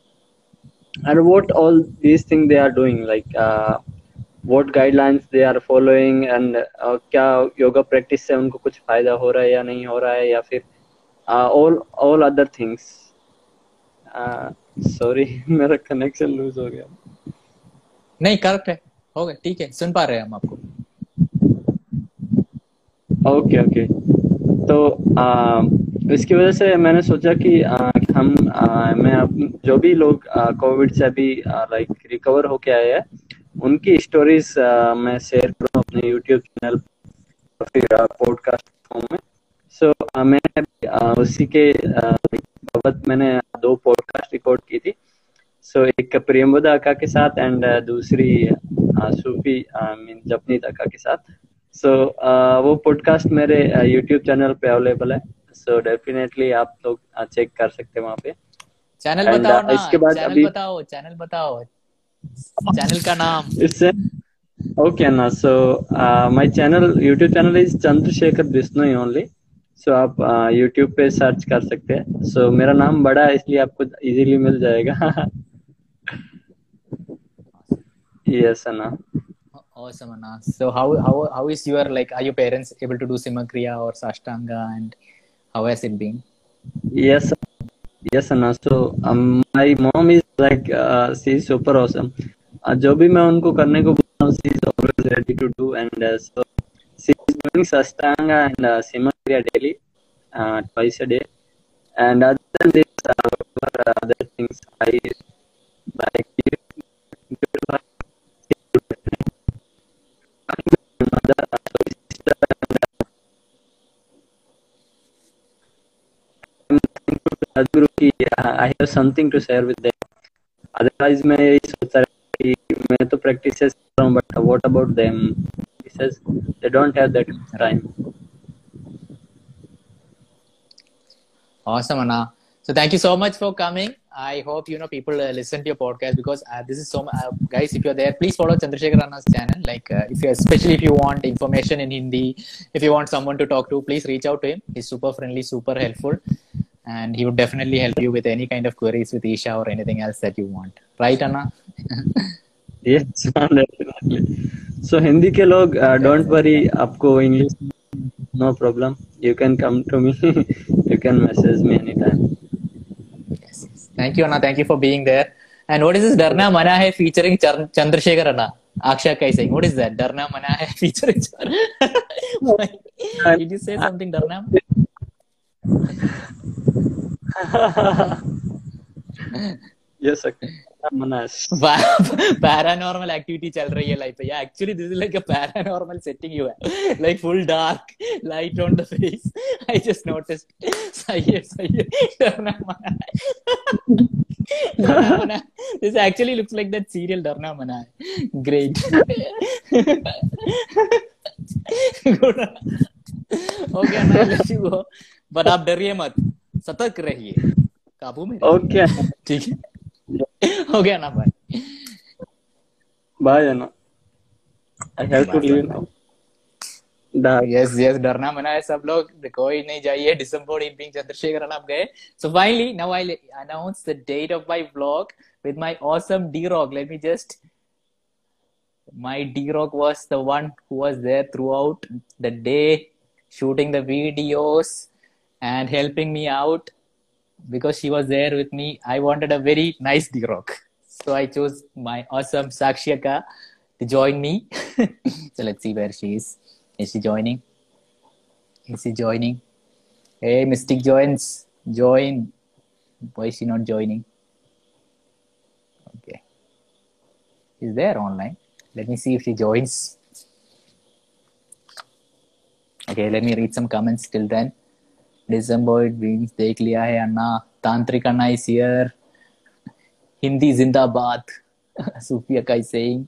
all these things they are doing like uh, what guidelines they are following and uh, क्या योगा प्रैक्टिस से उनको कुछ फ़ायदा हो रहा है या नहीं हो रहा है या फिर all all other things sorry मेरा कनेक्शन लूज हो गया। नहीं करेक्ट है हो गया ठीक है सुन पा रहे हैं हम आपको। ओके ओके तो आ, इसकी वजह से मैंने सोचा कि आ, हम आ, मैं जो भी लोग कोविड से अभी लाइक रिकवर होके आए हैं उनकी स्टोरीज मैं शेयर करूँ अपने यूट्यूब चैनल और फिर पॉडकास्ट फॉर्म में। सो आ, उसी के बाबत मैंने दो पॉडकास्ट रिकॉर्ड की थी। सो एक प्रियम्बोदा अक्का के साथ एंड दूसरी सूफी मीन जपनीत अक्का के साथ। सो so, वो पॉडकास्ट मेरे यूट्यूब चैनल पे अवेलेबल है। सो so, डेफिनेटली आप लोग चेक कर सकते हैं वहाँ पे। चैनल And, बताओ ना इसके बाद चैनल अभी- बताओ चैनल बताओ। चैनल का नाम। इससे okay Anna so my channel YouTube channel is Chandrashekhar Bishnoi only so आप यूट्यूब पे सर्च कर सकते हैं। सो मेरा नाम बड़ा है इसलिए आपको इजीली मिल जाएगा। (laughs) Yes, Anna. Awesome, Anna. So how, how, how is your, like, are your parents able to do Simakriya or Sashtanga and how has it been? Yes, yes, Anna. So um, my mom is like, uh, she's super awesome. Uh, jo bhi main जो भी मैं उनको करने को बोलता हूँ she is always ready to do and so she is doing सस्तांगा and सिमक्रिया daily twice a day and other than this other things I like I have something to share with them otherwise मैं यही सोचता रहा कि मैं तो practice कर रहा हूँ but what about them he says they don't have that time Awesome, Anna. So thank you so much for coming. I hope you know people uh, listen to your podcast because uh, this is so. mu- Uh, guys, if you're there, please follow Chandrasekhar Anna's channel. Like, uh, if you especially if you want information in Hindi, if you want someone to talk to, please reach out to him. He's super friendly, super helpful, and he would definitely help you with any kind of queries with Isha or anything else that you want. Right, Anna? (laughs) yes definitely so Hindi के लोग uh, don't worry आपको English no problem you can come to me (laughs) you can message me anytime Yes, yes. Thank you, Anna. Thank you for being there. And what is this Darna Mana Hai featuring Char- Chandrasekhar Anna? Akshay Kai saying, what is that? Darna Mana Hai (laughs) featuring Char- Did you say something, Darna? ये paranormal activity (laughs) चल रही है life या actually this is like a paranormal setting you है like full dark light on the face I just notice सही है सही है Darna Mana Darna Mana this actually looks like that serial Darna Mana Hai great good okay मैं but आप डरिए मत। सतर्क रहिए। काबू में okay ठीक है। हो गया ना भाई Anna I have to leave now Bye. Yes yes Darna Mana Hai सब लोग। कोई नहीं जाइए। दिसंबर इवनिंग चंद्रशेखर आप गए। So finally now I announce the date of my vlog with my awesome D rock let me just my d-rock was the one who was there throughout the day shooting the videos. And helping me out. Because she was there with me i wanted a very nice d-rock so i chose my awesome sakshika to join me. (laughs) So let's see where she is. Is she joining? Is she joining? Hey mystic joins. Join. Why is she not joining? Okay. She's there online? Let me see if she joins. Okay let me read some comments till then december wins देख लिया है अन्ना तांत्रिक अन्ना is here hindi zindabad Sufia Kai saying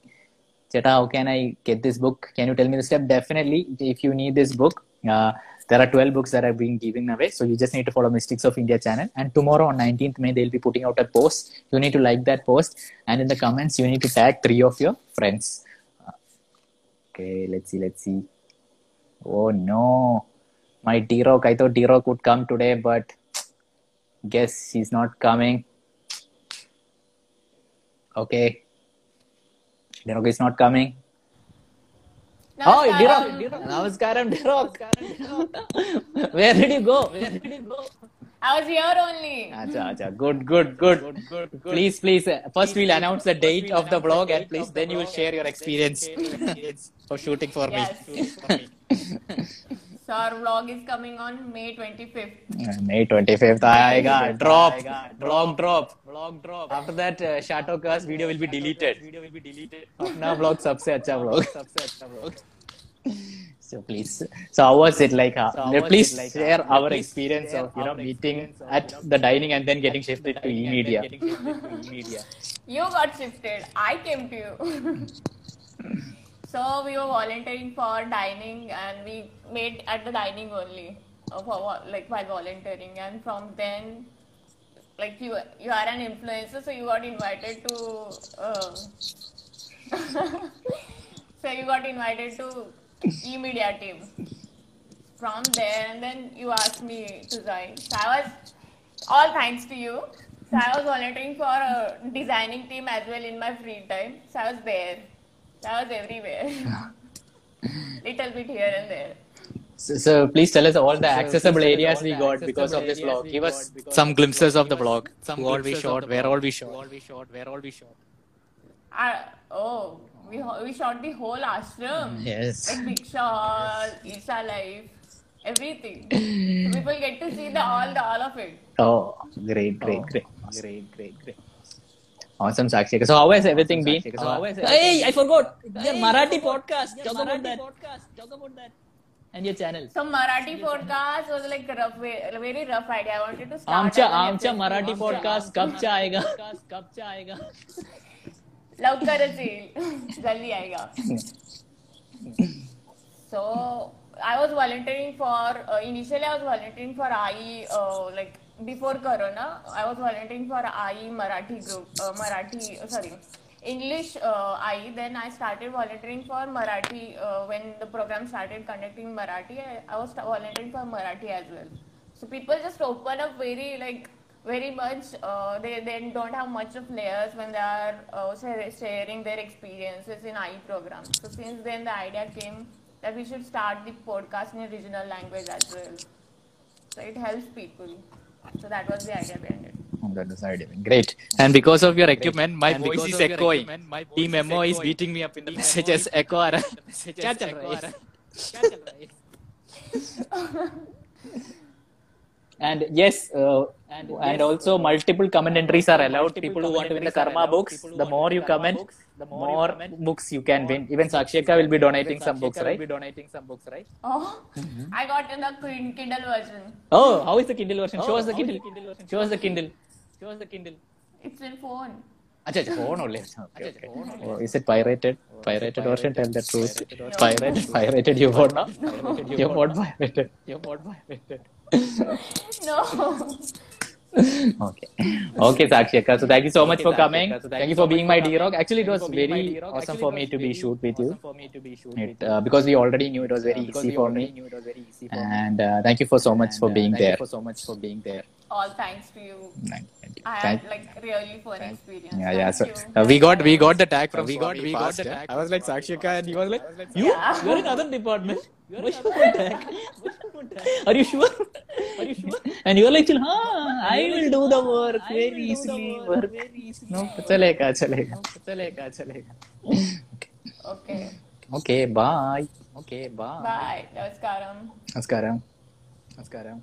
Cheta, how can I get this book? Can you tell me the step? Definitely, if you need this book, uh, there are 12 books that are being given away. So you just need to follow Mystics of India channel. And tomorrow on 19th May, they'll be putting out a post. You need to like that post. And in the comments, you need to tag three of your friends. Uh, Okay, let's see, let's see. Oh no, my D-Rock. I thought D-Rock would come today, but guess he's not coming. Okay. D-Rock is not coming. Oh, D-Rock. Namaskaram, D-Rock. Where did you go? Where did you go? I was here only. Acha, acha. Good, good, good. Please, please. uh, First, we'll announce the date of the vlog, and please, then you will share your (laughs) experience for shooting for me. (laughs) So our vlog is coming on May 25th. Uh, May 25th आएगा drop vlog drop vlog drop after that uh, Shadow Cast video will be deleted video will be deleted अपना vlog सबसे अच्छा vlog सबसे अच्छा vlog so please so how was it like uh, so please share our please experience share of you know meeting at the dining and then getting shifted to e-media You got shifted. I came to you. So we were volunteering for dining and we made at the dining only. uh, For like while volunteering. And from then like you you are an influencer so you got invited to uh, (laughs) so you got invited to e-media team. From there and then you asked me to join. So i was all thanks to you. So i was volunteering for a designing team as well in my free time. So i was there so i was everywhere (laughs) little bit here and there So, so please tell us all the accessible areas we got because of this vlog. Give us some glimpses of the vlog. Some all we shot, where all we shot, where all we shot. I, oh we, we shot the whole ashram mm, Yes. like Bhiksha Hall, Isha Life, everything. (laughs) People get to see the all the all of it. Oh, great, great, great, oh, great, great, great. Awesome, Sakshi. So how has everything awesome, been? So how has hey, I forgot. Your Marathi podcast. Talk about that. Talk about that. And your channel. So Marathi podcast was like rough, way- very rough idea. I wanted to start. आमच्या as an आमच्या FFP. Marathi podcast कबच्या आएगा कबच्या आएगा लवकरच येईल जल्दी आएगा so i was volunteering for uh, initially i was volunteering for ai uh, like before corona i was volunteering for ai marathi group uh, marathi uh, sorry english uh, ai then i started volunteering for marathi uh, when the program started conducting marathi I, I was volunteering for marathi as well so people just open up very like very much uh, they, they don't have much of layers when they are uh, sharing their experiences in IE program. So since then the idea came that we should start the podcast in a regional language as well. So it helps people. So that was the idea behind it. Oh, that is idea. Great. And because of your equipment, my voice is echoing. Team MO is beating me up in the messages. Echo आ रहा है. क्या चल रहा है? क्या चल रहा है? (laughs) And yes, uh, and, and also multiple comment entries are allowed. People who want to win the Karma books, the more you comment, the more books you can win. Even Sakshika will be donating some books, right? Will be donating some books, right? Oh, I got in the Kin- Kindle version. Oh, how is the Kindle version? Show us the Kindle. Show us the Kindle. Show us the Kindle. It's in phone. अच्छा अच्छा phone only. Okay, okay. Oh, is it pirated? Pirated version? Tell the truth. Pirated. Pirated. You bought now? You bought pirated. You bought pirated. no. Okay. Okay, Sakshika. So thank you so much for coming. Thank you for being my D-Rock. Actually, it was very awesome for me to be shoot with you. It, uh, because we already knew it was very easy for me. And uh, thank you for so much for being there. Thank you so much for being there. All thanks to you. Thank you. I had like really fun experience. Yeah, yeah. So you. uh, we got we got the tag from we got we got the tag. I was like Sakshika, and he was like, "You, Yeah. you're in (laughs) other department. You're in (laughs) other tag. Are you sure? Are you sure?" (laughs) And you were like, "Huh, I will do the work very easily. Work. No, चलेगा, चलेगा, चलेगा, चलेगा." Okay. Okay, bye. Okay, bye. Bye. Namaskaram. Namaskaram. Namaskaram.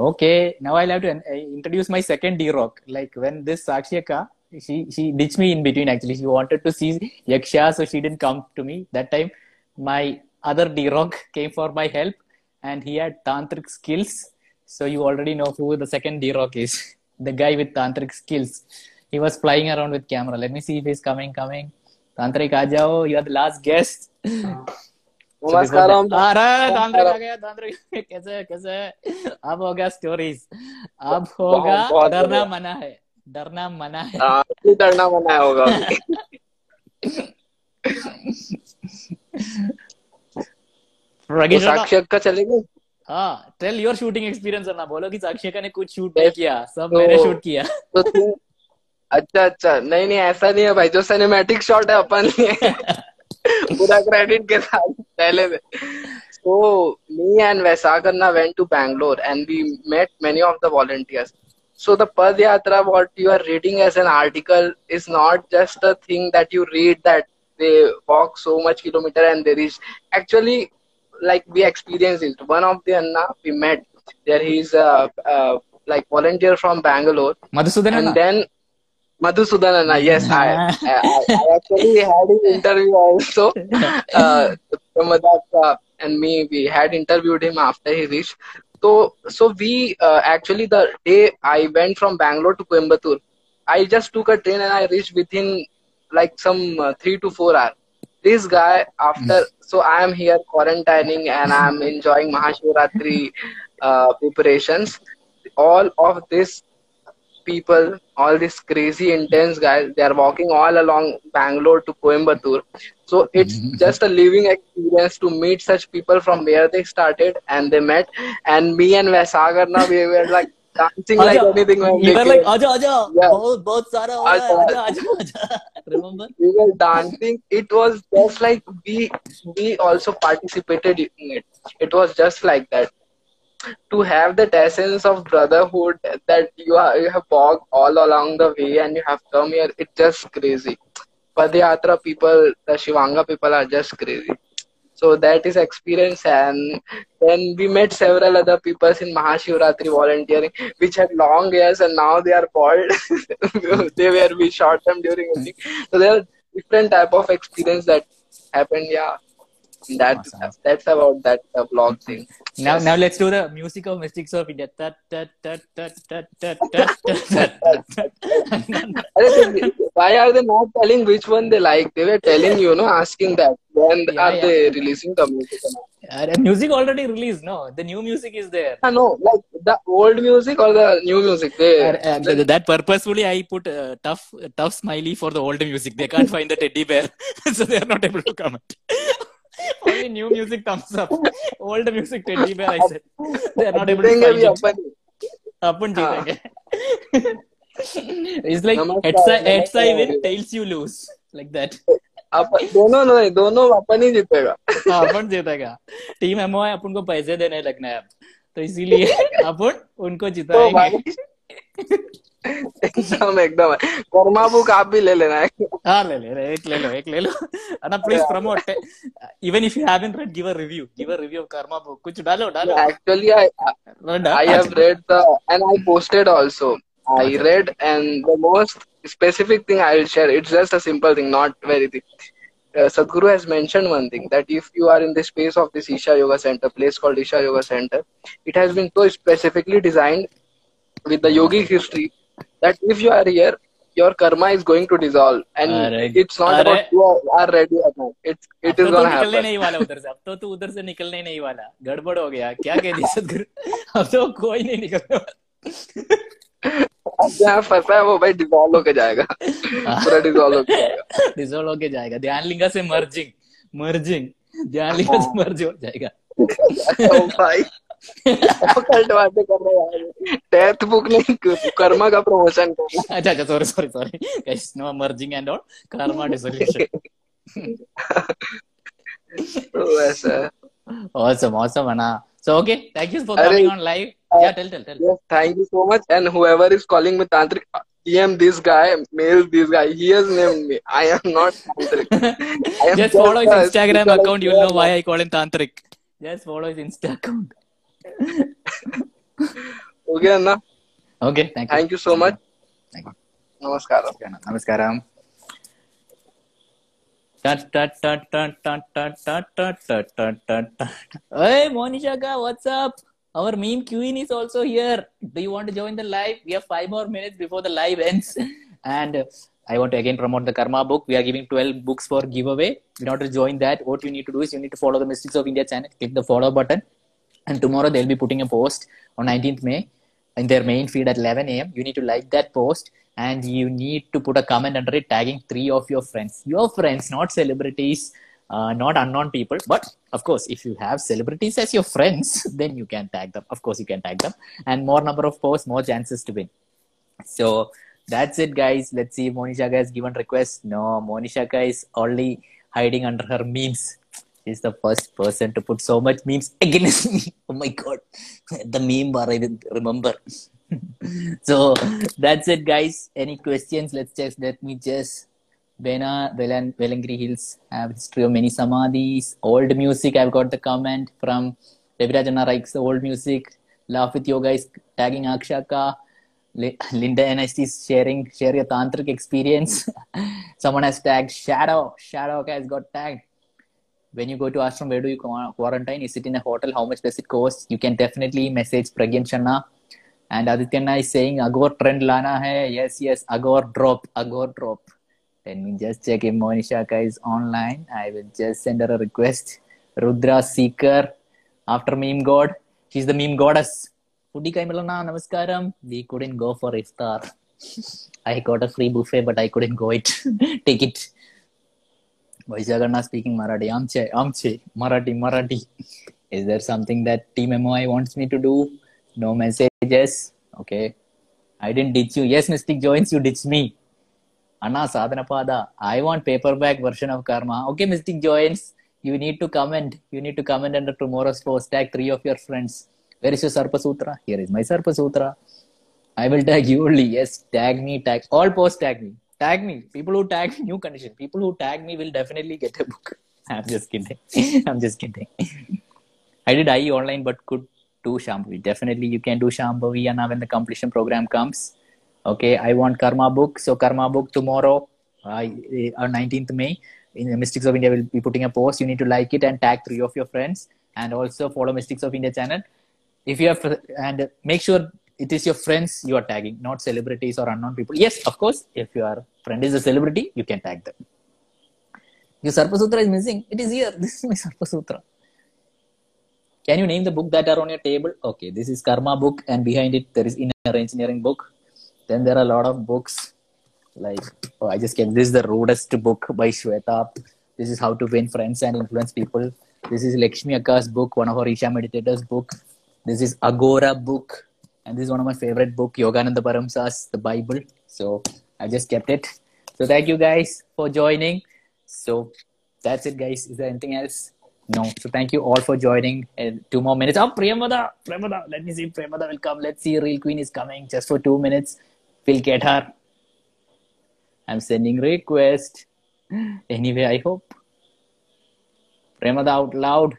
Okay, now I'll have to uh, introduce my second D Rock. Like when this Sakshika, she she ditched me in between. Actually, she wanted to see Yaksha, so she didn't come to me that time. My other D Rock came for my help, and he had tantric skills. So you already know who the second D Rock is. The guy with tantric skills. He was flying around with camera. Let me see if he's coming. Coming. Tantric, जाओ. You are the last guest. नमस्कारम अरे तांत्रिक आ गया तांत्रिक कैसे है कैसे है अब होगा स्टोरीज अब होगा डरना मना है डरना मना है। हाँ, अभी डरना मना होगा तो रगीशा साक्षी हाँ टेल योर शूटिंग एक्सपीरियंस ना बोलो कि साक्षिका ने कुछ शूट नहीं किया। सब तो- मैंने शूट किया। तो अच्छा अच्छा। नहीं नहीं ऐसा नहीं है भाई। जो सिनेमैटिक शॉट है अपन (laughs) पूरा क्रेडिट के साथ पहले में so me and Vesakarna went to Bangalore and we met many of the volunteers. So the Padyatra, what you are reading as an article, is not just a thing that you read that they walk so much kilometer and there is. Actually, like we experienced it. One of the Anna we met there, he's a, a like volunteer from Bangalore. Madhusudan and then Madhusudan Anna, yes, I, (laughs) I, I, actually had interview also. (laughs) Uh, and me, we had interviewed him after he reached. So, so we uh, actually the day I went from Bangalore to Coimbatore, I just took a train and I reached within like some uh, three to four hours. This guy after, so I am here quarantining and I am enjoying Mahashivratri uh, preparations. All of this people, all these crazy intense guys, they are walking all along Bangalore to Coimbatore. So it's mm-hmm. just a living experience to meet such people from where they started and they met. And me and Vaisagar now we were like (laughs) dancing like anything. You were like, aja, aja, yeah. both sara aja, aja, aja, aja. (laughs) Remember? We were dancing. It was just like we we also participated in it. It was just like that. To have that essence of brotherhood that you are you have walked all along the way and you have come here, it's just crazy. Padayatra people, the Shivanga people are just crazy. So that is experience and then we met several other people in Mahashivratri volunteering which had long hairs and now they are bald. (laughs) they were we shot them during. So there are different type of experience that happened. Yeah. That awesome. that's about that uh, blog thing. Now yes. now let's do the music of Mystics of India. That that that that that that that. Why are they not telling which one they like? They were telling you know asking that when yeah, are yeah. they releasing the music? Uh, music already released. No, the new music is there. Uh, no, like the old music or the new music. They, uh, uh, that purposefully I put uh, tough tough smiley for the old music. They can't find the teddy bear, (laughs) so they are not able to comment. (laughs) Only new music thumbs up. Old music teddy bear. I said they are not able to find it. अपन हाँ. जीतेंगे. नमस्कार, heads I, heads I win, नमस्कार. tails you lose. Like that. अपन दोनों नहीं दोनों अपन ही जीतेगा हाँ, अपन जीतेगा टीम एमओ है अपन को पैसे देने लगना है अब तो इसीलिए अपन उनको तो जिताएँगे एकदम एकदम कर्मा बुक आप भी ले लेना है हाँ ले ले ले, एक ले लो एक ले लो ना please promote even if you haven't read give a review give a review of karma book कुछ डालो डालो actually I I have read the and I posted also. I read and the most specific thing I'll share. It's just a simple thing, not very thing. Uh, Sadhguru has mentioned one thing that if you are in the space of this Isha Yoga Center, place called Isha Yoga Center, it has been so specifically designed with the yogic history that if you are here, your karma is going to dissolve, and अरे, it's not अरे, about you are, ready or not. It's it तो is तू gonna निकलने happen. नहीं वाला उधर से अब तो तू उधर से निकलने ही नहीं वाला। गड़बड़ हो गया। क्या कह दी सदगुरु? अब तो कोई नहीं निकलने वाला। अब जहाँ फंसा है वो भाई होके जाएगा। पूरा होके जाएगा। होके जाएगा। ध्यान लिंगा से मर्जिंग मर्जिंग ध्यान लिंगा से मर्ज हो जाएगा। ओ (laughs) भाई। डेथ बुक नहीं कर्मा का प्रमोशन करना अच्छा अच्छा sorry sorry sorry guys no merging and all karma dissolution तो ऐसा है awesome awesome Anna so okay thank you for अरे, coming on live yeah tell tell tell Yes, thank you so much. And whoever is calling me tantric, DM this guy, mail this guy. He has named me. I am not tantric. Am just follow his instagram account you'll know why i call him tantric just follow his insta account okay Anna okay thank you so much నమస్కారం నమస్కారం Hey Monishaka, what's up? Our meme queen is also here. Do you want to join the live? We have five more minutes before the live ends. And I want to again promote the Karma book. We are giving 12 books for giveaway. In order to join that, what you need to do is you need to follow the Mystics of India channel. Click the follow button. And tomorrow they'll be putting a post on 19th May in their main feed at 11 a.m. You need to like that post and you need to put a comment under it tagging three of your friends. Your friends, not celebrities, uh, not unknown people. But of course, if you have celebrities as your friends, (laughs) then you can tag them. Of course, you can tag them. And more number of posts, more chances to win. So that's it, guys. Let's see if Monishaka has given request. No, Monishaka is only hiding under her memes. She's the first person to put so much memes against me. (laughs) Oh my god, the meme bar I didn't remember. (laughs) so that's it, guys. Any questions? Let's just let me just. Bena Velan Velliangiri Hills have history of many samadhis. Old music. I've got the comment from Devirajana likes old music. Laugh with yoga is tagging Akshaka. Li- Linda NST is sharing share your tantric experience. (laughs) Someone has tagged Shadow. Shadow has got tagged. When you go to ashram, where do you quarantine? Is it in a hotel? How much does it cost? You can definitely message Pragyan Shanna. And Adityanna is saying Agor trend lana hai. Yes, yes, Agor drop, Agor drop. Let me just check if Monishaka is online. I will just send her a request. Rudra Seeker, after meme god. She's the meme goddess. Foodie Kaimalana, Namaskaram. We couldn't go for iftar. (laughs) I got a free buffet, but I couldn't go it. (laughs) Take it. Vaishagana speaking Marathi. Amche, Amche, Marathi, Marathi. Is there something that Team MOI wants me to do? No messages. Okay. I didn't ditch you. Yes, Mystic joins, you ditched me. Anna Sadhanapada. I want paperback version of Karma. Okay, Mystic joins. You need to comment. You need to comment under tomorrow's post. Tag three of your friends. Where is your Sarpa Sutra? Here is my Sarpa Sutra. I will tag you only. Yes, tag me, tag all posts tag me. Tag me. People who tag new condition. People who tag me will definitely get a book. (laughs) I'm just kidding. (laughs) I'm just kidding. I did IE online but could do Shambhavi. Definitely you can do Shambhavi and now when the completion program comes. Okay, I want Karma book. So Karma book tomorrow, uh, on 19th May. in the Mystics of India will be putting a post. You need to like it and tag three of your friends, and also follow Mystics of India channel. If you have and make sure it is your friends you are tagging, not celebrities or unknown people. Yes, of course, if your friend is a celebrity, you can tag them. Your Sarpasutra is missing. It is here. (laughs) This is my Sarpasutra. Can you name the book that are on your table? Okay, this is Karma book, and behind it there is Inner Engineering book. Then there are a lot of books like oh, I just came. This is the rudest book by Shweta. This is how to win friends and influence people. This is Lakshmi Akka's book, one of our Isha meditators book. This is Agora book, and this is one of my favorite book, Yogananda Paramsa's The Bible. So I just kept it. So thank you guys for joining. So that's it, guys. Is there anything else? No. So thank you all for joining. And two more minutes. Oh, Priyamada, Priyamada. Let me see. Priyamada will come. Let's see. Real Queen is coming just for two minutes. We'll get her. I'm sending request. Anyway, I hope. Premada out loud.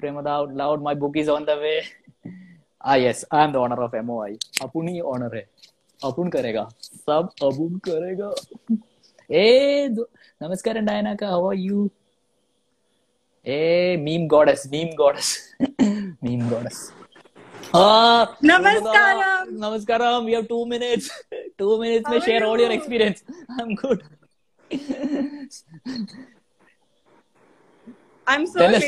Premada out loud. My book is on the way. Ah yes, I am the owner of MOI. अपुन ही owner है. अपुन करेगा. सब अपुन करेगा. Hey, नमस्कार Diana का. How are you? Hey, meme goddess, meme goddess, meme goddess. Ah, Namaskaram. Namaskaram. We have two minutes. Two minutes. How May are share all your you? experience. I'm good. I'm so Tell us.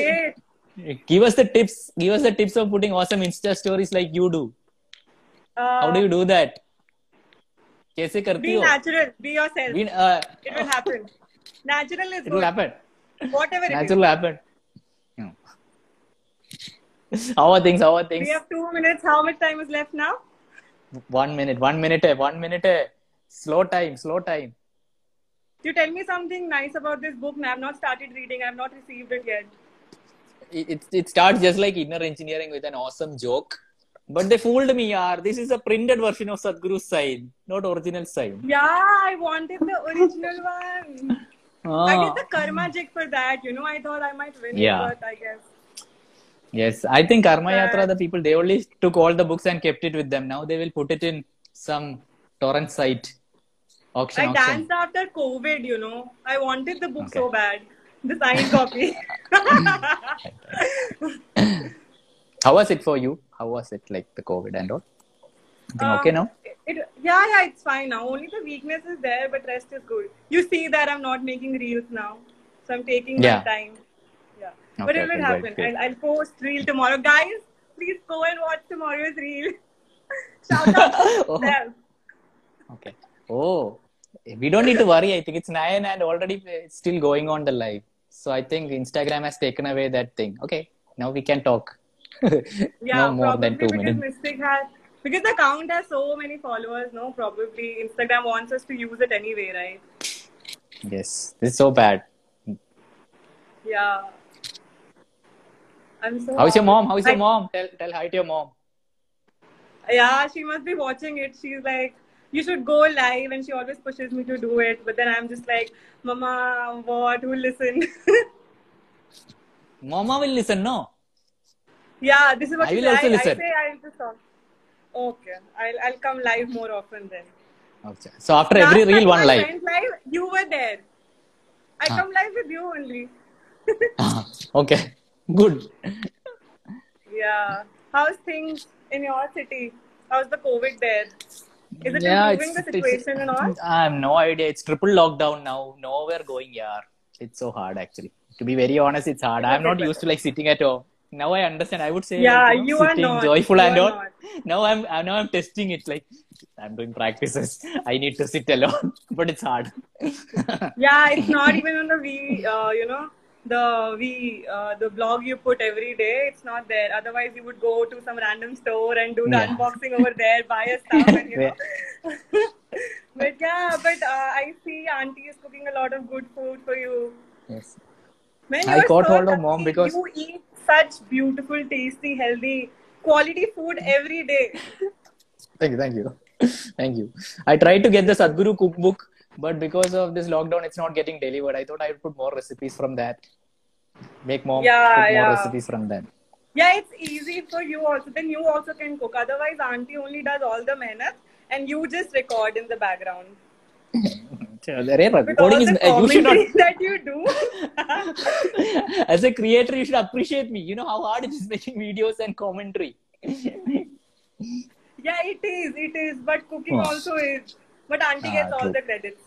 late. Give us the tips. Give us the tips of putting awesome Insta stories like you do. Uh, How do you do that? कैसे करती Be हो? natural. Be yourself. Be, uh, it will happen. Natural is it will good. happen. Whatever it is. Natural will happen. No. How are things? How are things? We have two minutes. How much time is left now? One minute. One minute. hai, One minute. hai. Slow time. Slow time. You tell me something nice about this book. I have not started reading. I have not received it yet. It, it, starts just like inner engineering with an awesome joke. But they fooled me, yaar. This is a printed version of Sadhguru's sign, not original sign. Yeah, I wanted the original one. I Ah. did the karma jig for that. You know, I thought I might win Yeah. it, but I guess. Yes, I think Karma But- Yatra, the people, they only took all the books and kept it with them. Now they will put it in some torrent site, auction, I auction. danced after COVID, you know. I wanted the book Okay. so bad. The signed copy. (laughs) How was it for you? How was it like the COVID and all? Um, okay now? It, yeah, yeah, it's fine now. Only the weakness is there, but rest is good. You see that I'm not making reels now, so I'm taking Yeah. my time. Yeah, but Okay, it will okay, happen. great, great. I'll, I'll post reel tomorrow, guys. Please go and watch tomorrow's reel. (laughs) Shout out to (laughs) Oh. them. Okay. Oh, we don't need to worry. I think it's nine and already it's still going on the live. So I think Instagram has taken away that thing. Okay, now we can talk. (laughs) Yeah, no more probably than two because minutes. Mystic has because the account has so many followers. No, probably Instagram wants us to use it anyway, right? Yes, this is so bad. Yeah. I'm so. How's your mom? How's your I- mom? Tell tell hi to your mom. Yeah, she must be watching it. She's like, you should go live, and she always pushes me to do it. But then I'm just like, Mama, what? Who will listen? (laughs) Mama will listen, no? yeah, this is what I will said. also I, listen. I say I'll just talk. Okay, I'll I'll come live more often then. Okay. So after every reel, one live. live, you were there. I Ah. come live with you only. (laughs) okay, good. Yeah. How's things in your city? How's the COVID there? Is it Yeah, improving the situation and all? (laughs) I have no idea. It's triple lockdown now. Nowhere going, yeah. It's so hard actually. To be very honest, it's hard. I'm not used to like sitting at home. Now I understand. I would say Yeah, like, you, know, you are not. joyful You and all. not. (laughs) Now I'm I'm- now I'm testing it. Like I'm doing practices. I need to sit alone, (laughs) but it's hard. Yeah, it's not even on the V, uh, you know, the we uh, the blog you put every day. It's not there. Otherwise, you would go to some random store and do the Yeah. unboxing over there, buy a stuff, and you know. (laughs) but yeah, but uh, I see Auntie is cooking a lot of good food for you. yes. Man, I caught so hold of mom because- you eat such beautiful, tasty, healthy, quality food every day. Thank you, thank you, thank you. I tried to get the Sadhguru cookbook, but because of this lockdown, it's not getting delivered. I thought I would put more recipes from that. Make mom Yeah, put more yeah. recipes from that. Yeah, it's easy for you also. Then you also can cook. Otherwise, auntie only does all the mehnat and you just record in the background. (laughs) Recording is uh, you should not (laughs) that you do. (laughs) as a creator you should appreciate me you know how hard it is making videos and commentary yeah, it is, it is. But cooking Oh. also is. But Auntie Ah, gets all true. the credits.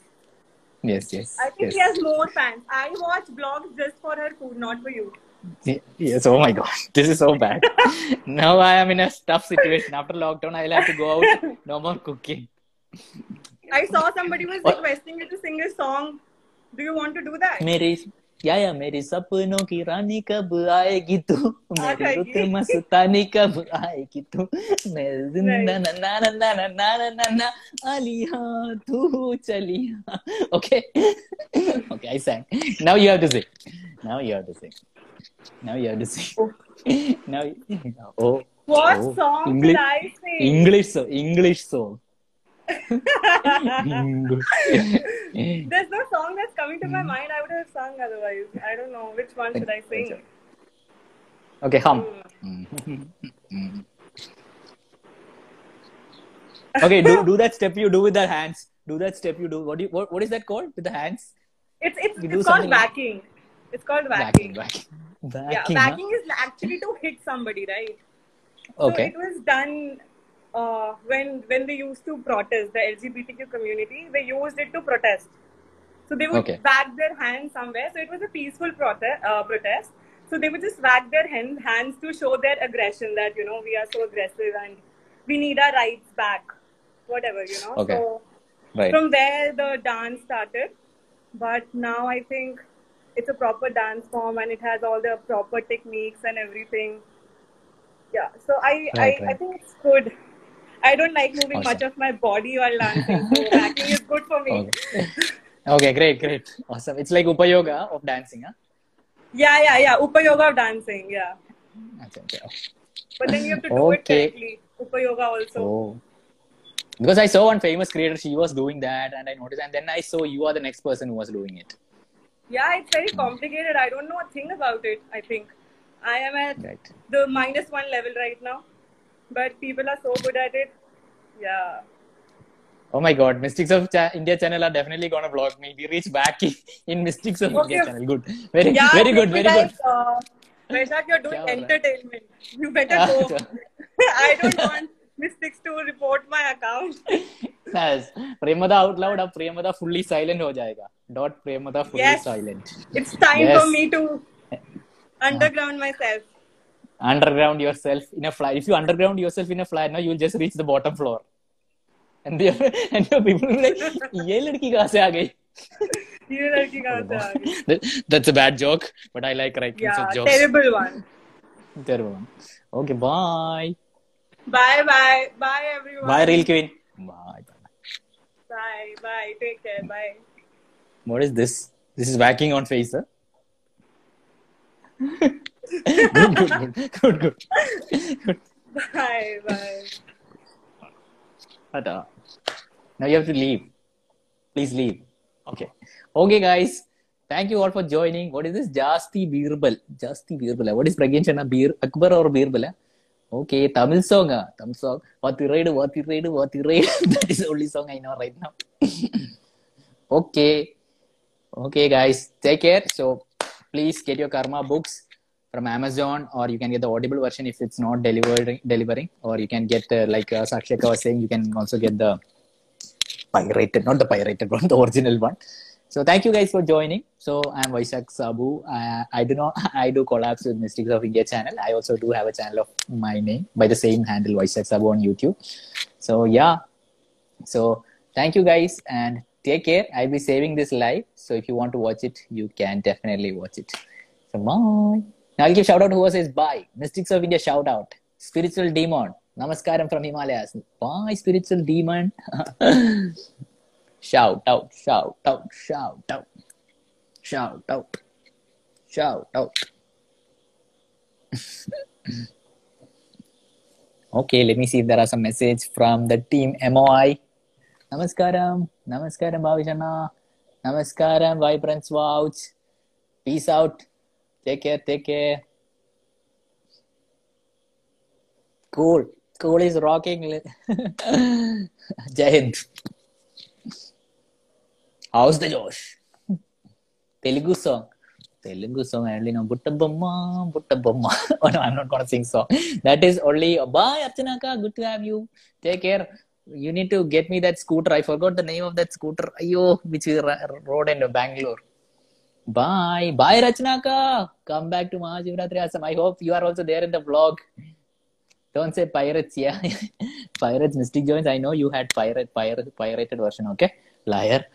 Yes yes I think yes she has more fans. I watch blogs just for her food, not for you. Yes, oh my god, (laughs) this is so bad. (laughs) now I am in a tough situation. After lockdown, I'll have to go out. No more cooking. I saw somebody was requesting you to sing a song. Do you want to do that? या या मेरी सपनों की रानी कब आएगी तू मेरी रुत मस्तानी कब आएगी तू मैं ज़िंदा ना ना ना ना ना ना ना ना ना अलिया तू चलिया okay okay I sang now you have to sing now you have to sing now you have to sing now oh what song English English English song There's no song that's coming to my hmm. mind. I would have sung otherwise. I don't know which one should I sing. Okay, hum. Hmm. (laughs) okay, do do that step you do with the hands. Do that step you do. What do you, what, what is that called with the hands? It's it's You it's called something like- waacking. It's called Waacking, waacking. waacking, Yeah, waacking. huh? waacking is actually to hit somebody, right? Okay. So it was done uh, when when they used to protest the LGBTQ community. They used it to protest. So they would Okay. wag their hands somewhere. So it was a peaceful protest. Uh, protest. So they would just wag their hand, hands to show their aggression that you know we are so aggressive and we need our rights back, whatever you know. Okay. So Right. from there the dance started, but now I think it's a proper dance form and it has all the proper techniques and everything. Yeah, so I Right, I, I think it's good. I don't like moving Awesome. much of my body while dancing, so (laughs) waacking is good for me. Okay. okay, great, great, awesome. It's like upayoga of dancing, huh? Yeah, yeah, yeah. Upayoga of dancing, yeah. Okay, okay. But then you have to do it Okay. correctly. Upayoga also. Oh. Because I saw one famous creator, she was doing that, and I noticed, and then I saw you are the next person who was doing it. Yeah, it's very hmm. complicated. I don't know a thing about it. I think I am at Right. the minus one level right now, but people are so good at it. Yeah. Oh my god, Mystics of Cha- India channel are definitely gonna block me. We reach back in, (laughs) in Mystics of India Okay. channel. Good. Very yeah, very good, maybe very good. like, Uh, Vaishak, you're doing क्या हो रहा है? entertainment. You (laughs) better Ah, go. अच्छा. (laughs) I don't want Mystics to report my account. Yes. Premada out loud, अब Premada fully silent हो जाएगा. Dot Premada fully Yes. silent. It's time Yes. for me to underground myself. Underground yourself in a flight. If you underground yourself in a flight, now you will just reach the bottom floor. And the (laughs) and the people will be like, ये लड़की कहाँ से आ गई? (laughs) ये लड़की कहाँ से आ गई? That- That's a bad joke, but I like writing Yeah, such jokes. terrible one. Terrible one. Okay, bye. Bye bye. Bye everyone. Bye, Real Queen. Bye. Bye bye. Take care. Bye. What is this? This is whacking on face, huh? Good, good, good, good, good. good. Bye bye. Ta-ta. Now you have to leave. Please leave. Okay. Okay, guys. Thank you all for joining. What is this? Jasti Birbal. Jasti Birbal. What is Pragyan Chana? Bir Akbar or Birbal? eh? Okay, Tamil song. ah. Tamil song. What you read, what you read, what you read. that is the only song I know right now. (laughs) okay. Okay, guys. Take care. So please get your Karma books from Amazon, or you can get the Audible version if it's not delivering. Delivering, or you can get uh, like uh, Sakshaka was saying, you can also get the pirated, not the pirated one, (laughs) the original one. So thank you guys for joining. So I'm Vaishak Sabu. Uh, I do not, (laughs) I do collabs with Mystics of India channel. I also do have a channel of my name by the same handle, Vaishak Sabu on YouTube. So yeah. So thank you guys and take care. I'll be saving this live. So if you want to watch it, you can definitely watch it. So bye. Now I'll give shout out to who says bye. Mystics of India shout out. Spiritual Demon. Namaskaram from Himalayas. Bye, Spiritual Demon. (laughs) shout out, shout out, shout out, shout out, shout out. (laughs) okay, let me see if there are some message from the team MOI. Namaskaram, Namaskaram, Bhavishana. Namaskaram, Vibrance Vouch. Peace out. Take care, take care. Cool. Cool is rocking. Jai Hind. How's the Josh? Telugu song. Telugu song I only know Buttabamma, Buttabamma. oh no, I'm not gonna sing song. That is only bye Archanaka, good to have you. Take care. You need to get me that scooter. I forgot the name of that scooter. Ayo, which is rode in Bangalore. Bye. Bye Rachanaka. Come back to Mahashivratri Asam. I hope you are also there in the vlog. Don't say pirates, yeah. (laughs) pirates, Mystic Joints. I know you had pirate, pirate, pirated version, okay? Liar.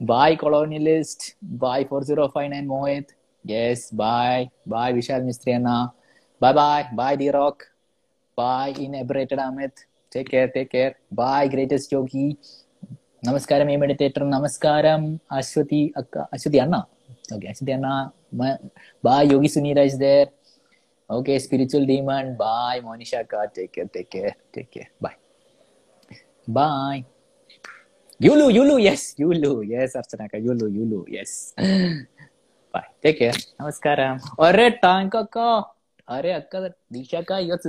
Bye, colonialist. Bye, 4059 Mohit. Yes, bye. Bye, Vishal Mistriana. Bye bye. Bye, D Rock. Bye, inebriated Amit. Take care, take care. Bye, greatest yogi. Namaskaram, a meditator. Namaskaram, Ashwati Akka. Ashwati Anna. Okay, Ashwati Anna. Ma- Bye, Yogi Sunira is there. Okay, spiritual demon. Bye, Monisha Ka. Take care, take care, take care. Bye. Bye. Yulu, Yulu, yes, Yulu, yes, Archanaka, Yulu, Yulu, yes. Bye. Take care. Namaskaram. Arre, tank akka. Arre, akka, Disha ka, your sister.